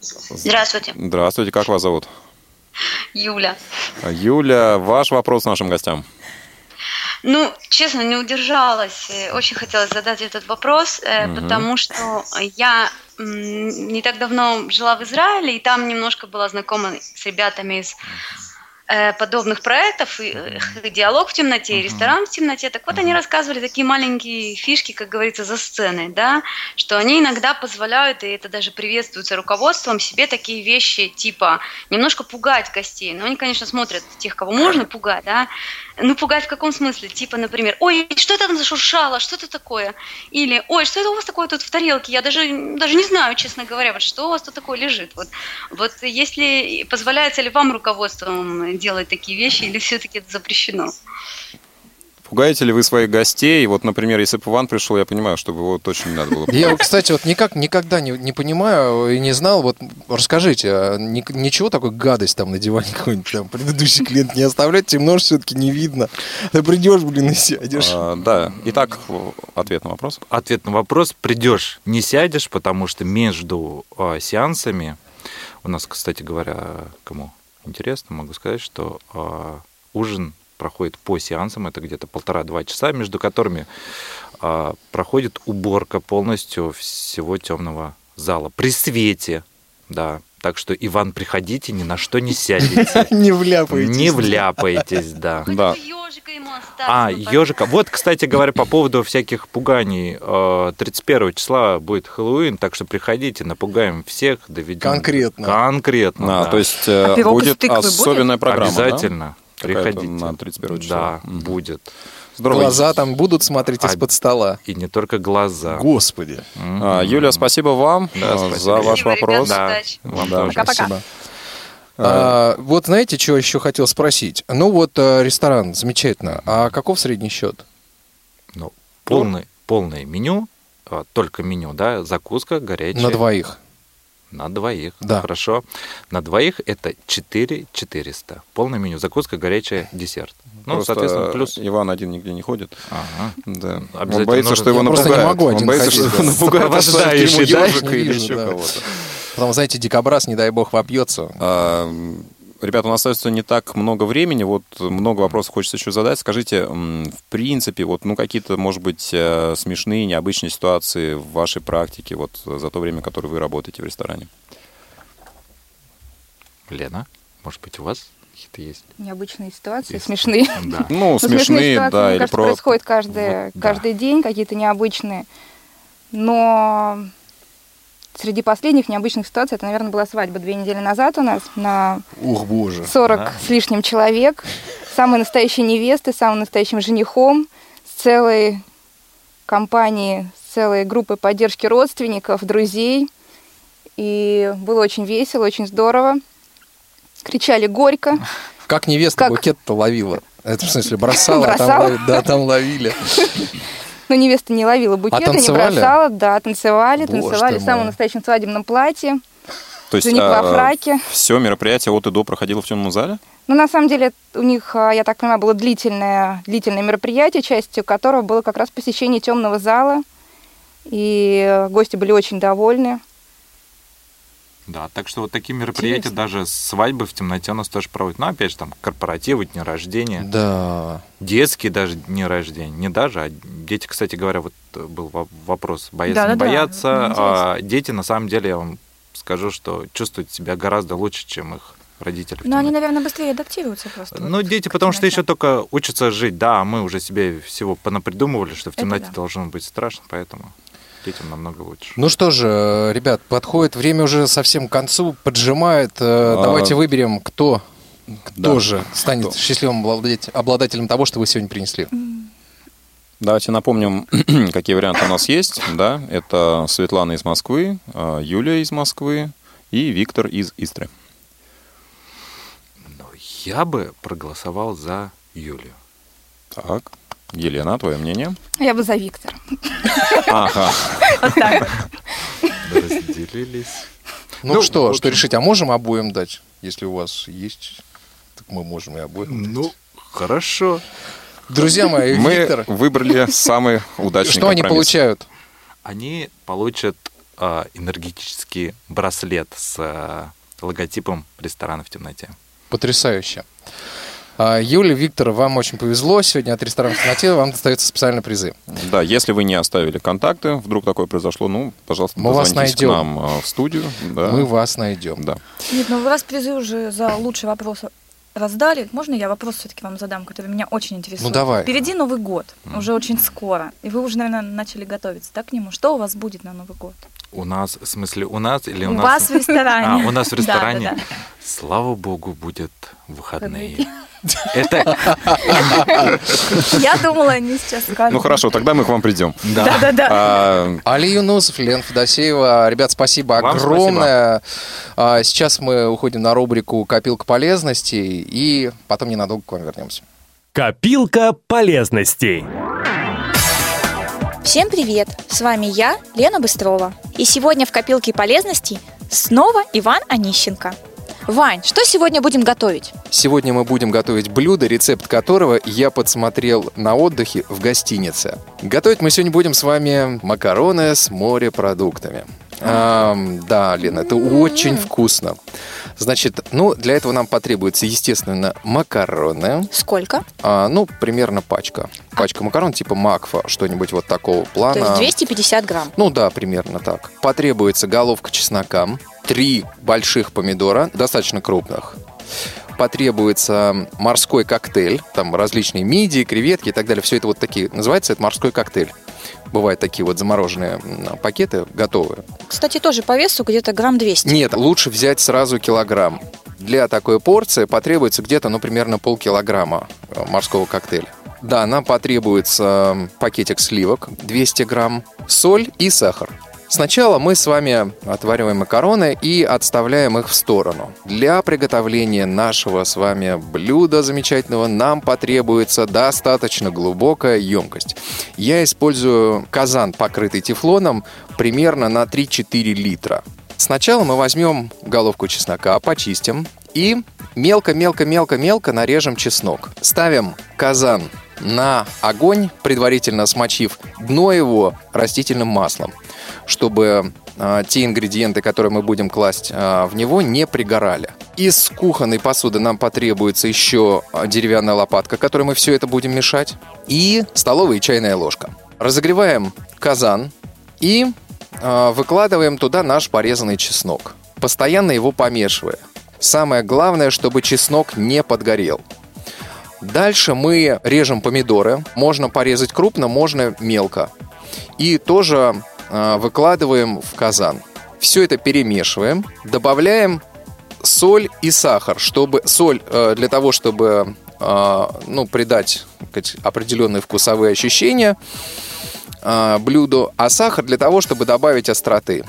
Здравствуйте, Здравствуйте, как вас зовут? Юля. Юля, ваш вопрос нашим гостям. Ну, честно, не удержалась. Э, Очень хотелось задать этот вопрос, э, Мгм. потому что я не так давно жила в Израиле, и там немножко была знакома с ребятами из э, подобных проектов, и, э, и диалог в темноте, и ресторан в темноте. Так вот, они рассказывали такие маленькие фишки, как говорится, за сценой, да, что они иногда позволяют, и это даже приветствуется руководством, себе такие вещи, типа, немножко пугать гостей. Но они, конечно, смотрят тех, кого можно пугать, да, ну, пугать в каком смысле? Типа, например, ой, что это там зашуршало, что это такое? Или, ой, что это у вас такое тут в тарелке? Я даже, даже не знаю, честно говоря, вот что у вас тут такое лежит. Вот, вот если, позволяется ли вам руководством делать такие вещи, или все-таки это запрещено? Пугаете ли вы своих гостей? Вот, например, если бы Иван пришел, я понимаю, что бы его точно не надо было. Я, кстати, вот никак никогда не, не понимаю и не знал. Вот расскажите, а ни- ничего такой гадость там на диване какой-нибудь там предыдущий клиент не оставлять, темно ж все-таки не видно. Ты придешь, блин, и сядешь. А, да. Итак, ответ на вопрос. Ответ на вопрос. Придешь, не сядешь, потому что между а, сеансами, у нас, кстати говоря, кому интересно, могу сказать, что а, ужин проходит по сеансам, это где-то полтора-два часа, между которыми а, проходит уборка полностью всего темного зала при свете, да. Так что, Иван, приходите, ни на что не сядете. Не вляпаетесь. Не вляпаетесь, да. Да. Ежика ему оставь. А, ежика. Вот, кстати говоря, по поводу всяких пуганий. э, 31 числа будет Хэллоуин, так что приходите, напугаем всех, доведем. Конкретно. Конкретно, А, да. то есть э, А будет тыквы будет? особенная программа, да? Обязательно. Какая-то Приходите. на 31 числа. Да, будет. Здорово. Глаза там будут смотреть А- из-под стола. И не только глаза. Господи. Мгм. А, Юлия, спасибо вам Да, э, спасибо. за ваш Спасибо, вопрос. ребята, Да, удачи. вам Да, тоже. Пока-пока. Спасибо. А, вот знаете, что еще хотел спросить? Ну вот э, ресторан, замечательно. А каков средний счет? Ну, полный, полное меню, а, только меню, да, закуска горячая. На двоих. На двоих. Да. Хорошо. На двоих это 4 400. Полное меню. Закуска, горячая, десерт. Ну, Просто соответственно, плюс... Иван один нигде не ходит. Ага. Да. Он Обязательно боится, нужно- что его Я просто не напугают. могу Он один боится, ходить, что его да. напугают, Сопровождающий, да? или еще да. кого-то. Потом, знаете, дикобраз, не дай бог, вопьется. А, Ребята, у нас остается не так много времени, вот много вопросов хочется еще задать. Скажите, в принципе, вот, ну, какие-то, может быть, э, смешные, необычные ситуации в вашей практике, вот, за то время, которое вы работаете в ресторане? Лена, может быть, у вас какие-то есть? Необычные ситуации, Есть. смешные. Да. Ну, Ну, смешные, ситуации, да, мне или кажется, про... происходят каждый, Вот, да. каждый день, какие-то необычные. Но среди последних необычных ситуаций, это, наверное, была свадьба две недели назад у нас на Ух, боже. 40 Да. с лишним человек. Самой настоящей невесты, самым настоящим женихом, с целой компанией, с целой группой поддержки родственников, друзей. И было очень весело, очень здорово. Кричали горько. Как невеста Как? букет-то ловила? Это в смысле бросала, а там Бросала? да, там ловили. Но невеста не ловила букеты, не А танцевали? бросала. Да, танцевали, Боже танцевали в самом настоящем свадебном платье. То есть жених во фраке. все мероприятие от и до проходило в темном зале? Ну, на самом деле, у них, а, я так понимаю, было длительное, длительное мероприятие, частью которого было как раз посещение темного зала. И гости были очень довольны. Да, так что вот такие мероприятия, Интересно. даже свадьбы в темноте у нас тоже проводят. Ну, опять же, там, корпоративы, дни рождения, Да. детские даже дни рождения. Не даже, а дети, кстати говоря, вот э, был во- вопрос, боятся, не Да-да-да, боятся. мне А дети, на самом деле, я вам скажу, что чувствуют себя гораздо лучше, чем их родители. Но они, темноте. наверное, быстрее адаптируются просто. Ну, вот дети, потому что еще только учатся жить. Да, а мы уже себе всего понапридумывали, что в Это темноте да. должно быть страшно, поэтому детям намного лучше. Ну что же, ребят, подходит время уже совсем к концу, поджимает. Э, А, Давайте выберем, кто, кто да. же станет счастливым обладать- обладателем того, что вы сегодня принесли. Давайте напомним, какие варианты у нас есть. Да, это Светлана из Москвы, а, Юлия из Москвы и Виктор из Истры. Но я бы проголосовал за Юлию. Так, Елена, твое мнение? Я бы за Виктора. Ага. Разделились. Ну, Ну, что, что решить? А можем обоим дать? Если у вас есть, так мы можем и обоим. дать. Ну, хорошо. Друзья мои, Мы Виктор, выбрали самый удачный что они компромисс. получают? Они получат а, энергетический браслет с а, логотипом ресторана в темноте. Потрясающе. А, Юля, Виктор, вам очень повезло. Сегодня от ресторана темноте вам достаются специальные призы. Да, если вы не оставили контакты, вдруг такое произошло, ну, пожалуйста, Мы вас позвоните к найдем. нам а, в студию. Да. Мы вас найдем. Да. Нет, ну вы раз призы уже за лучший вопрос раздали. Можно я вопрос все-таки вам задам, который меня очень интересует? Ну, давай. Впереди Новый год, уже очень скоро. И вы уже, наверное, начали готовиться, да, к нему? Что у вас будет на Новый год? У нас, в смысле, у нас или у, у нас? вас в ресторане. А, у нас в Да, ресторане. да, да. Слава богу, будет выходные. Это, Я думала, они сейчас скажут. Ну хорошо, тогда мы к вам придем. да. Да-да-да. А, Али Юнусов, Лен Федосеева. Ребят, спасибо Вам огромное. А, Сейчас мы уходим на рубрику «Копилка полезностей» и потом ненадолго к вам вернемся. Копилка полезностей. Всем привет! С вами я, Лена Быстрова. И сегодня в копилке полезностей снова Иван Онищенко. Вань, что сегодня будем готовить? Сегодня мы будем готовить блюдо, рецепт которого я подсмотрел на отдыхе в гостинице. Готовить мы сегодня будем с вами макароны с морепродуктами. А, да, Лена, это очень вкусно. Значит, ну, для этого нам потребуется, естественно, макароны. Сколько? А, ну, примерно пачка. Пачка макарон типа макфа, что-нибудь вот такого плана. То есть 250 грамм. Ну да, примерно так. Потребуется головка чеснока, три больших помидора, достаточно крупных. Потребуется морской коктейль, там различные мидии, креветки и так далее. Все это вот такие, называется это морской коктейль. Бывают такие вот замороженные пакеты, готовые. Кстати, тоже по весу где-то грамм 200. Нет, лучше взять сразу килограмм. Для такой порции потребуется где-то, ну, примерно полкилограмма э, морского коктейля. Да, нам потребуется пакетик сливок 200 грамм, соль и сахар. Сначала мы с вами отвариваем макароны и отставляем их в сторону. Для приготовления нашего с вами блюда замечательного нам потребуется достаточно глубокая емкость. Я использую казан, покрытый тефлоном, примерно на 3-4 литра. Сначала мы возьмем головку чеснока, почистим и мелко-мелко-мелко-мелко нарежем чеснок. Ставим казан на огонь, предварительно смочив дно его растительным маслом чтобы э, те ингредиенты, которые мы будем класть э, в него, не пригорали. Из кухонной посуды нам потребуется еще деревянная лопатка, которой мы все это будем мешать, и столовая и чайная ложка. Разогреваем казан и выкладываем туда наш порезанный чеснок, постоянно его помешивая. Самое главное, чтобы чеснок не подгорел. Дальше мы режем помидоры. Можно порезать крупно, можно мелко. И тоже а, выкладываем в казан. Все это перемешиваем, добавляем соль и сахар, чтобы соль э, для того, чтобы а, ну, придать сказать, определенные вкусовые ощущения блюду, а сахар для того, чтобы добавить остроты.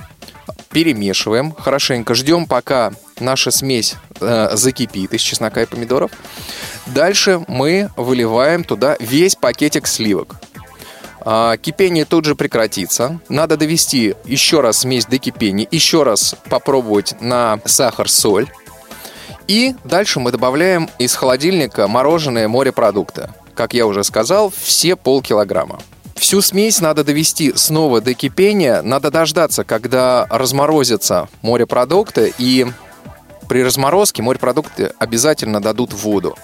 Перемешиваем хорошенько, ждем, пока наша смесь э, закипит из чеснока и помидоров. Дальше мы выливаем туда весь пакетик сливок. А, кипение тут же прекратится. Надо довести еще раз смесь до кипения, еще раз попробовать на сахар, соль. И дальше мы добавляем из холодильника мороженое морепродукты. Как я уже сказал, все полкилограмма. Всю смесь надо довести снова до кипения. Надо дождаться, когда разморозятся морепродукты. И при разморозке морепродукты обязательно дадут воду.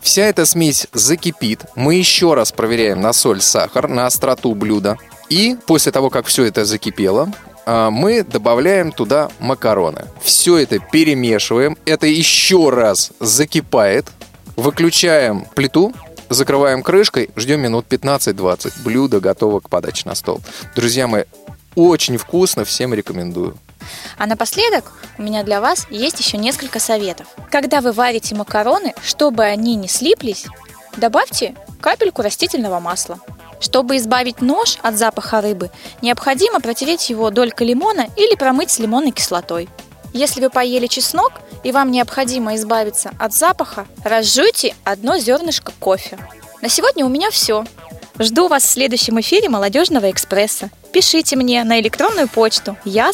Вся эта смесь закипит. Мы еще раз проверяем на соль, сахар, на остроту блюда. И после того, как все это закипело, а, мы добавляем туда макароны. Все это перемешиваем. Это еще раз закипает. Выключаем плиту, закрываем крышкой, ждем минут 15-20. Блюдо готово к подаче на стол. Друзья мои, очень вкусно, всем рекомендую. А напоследок у меня для вас есть еще несколько советов. Когда вы варите макароны, чтобы они не слиплись, добавьте капельку растительного масла. Чтобы избавить нож от запаха рыбы, необходимо протереть его долькой лимона или промыть с лимонной кислотой. Если вы поели чеснок и вам необходимо избавиться от запаха, разжуйте одно зернышко кофе. На сегодня у меня все. Жду вас в следующем эфире «Молодежного экспресса». Пишите мне на электронную почту я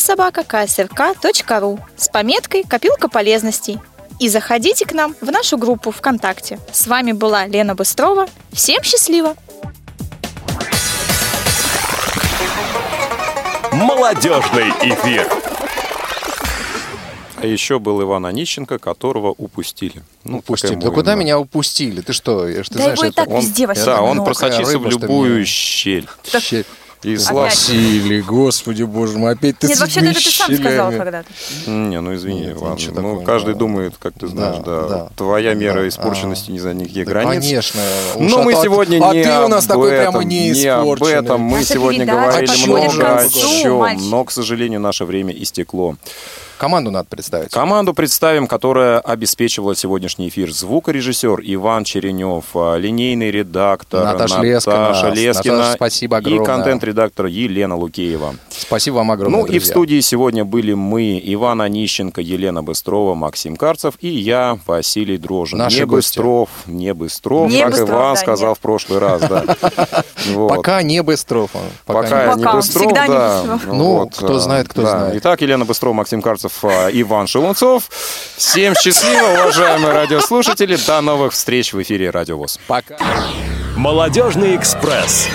с пометкой «Копилка полезностей». И заходите к нам в нашу группу ВКонтакте. С вами была Лена Быстрова. Всем счастливо! Молодежный эфир. А еще был Иван Онищенко, которого упустили. Ну, упустили. Да куда меня упустили? Ты что? Я, ты да знаешь, его и так он, везде Да, он просочился в любую щель. щель. И Василий, господи боже мой, опять ты Нет, вообще это ты сам сказал когда-то. Не, ну извини, Нет, ладно. Ну, такого, каждый да. думает, как ты знаешь, да. да. да. Твоя мера да. испорченности а. не за нигде да, границ. Конечно. Но мы сегодня а не ты у нас об такой этом, прямо не не об этом. Мы Наша сегодня говорили много о чем, но, к сожалению, наше время истекло. Команду надо представить. Команду представим, которая обеспечивала сегодняшний эфир. Звукорежиссер Иван Черенев, а, линейный редактор Наташа Лескина. Наташа Лескина Наташа, спасибо и огромное. контент-редактор Елена Лукеева. Спасибо вам огромное, Ну и в друзья. студии сегодня были мы, Иван Онищенко, Елена Быстрова, Максим Карцев и я, Василий Дрожин. Наши не гости. Быстров, не Быстров, Не как Быстров, Иван да, сказал нет. в прошлый раз, да. Пока не Быстров. Пока, не Быстров, да. Ну, кто знает, кто знает. Итак, Елена Быстрова, Максим Карцев, а, Иван Шелунцов. Всем счастливо, уважаемые радиослушатели. До новых встреч в эфире Радио ВОЗ. Пока. Молодежный экспресс.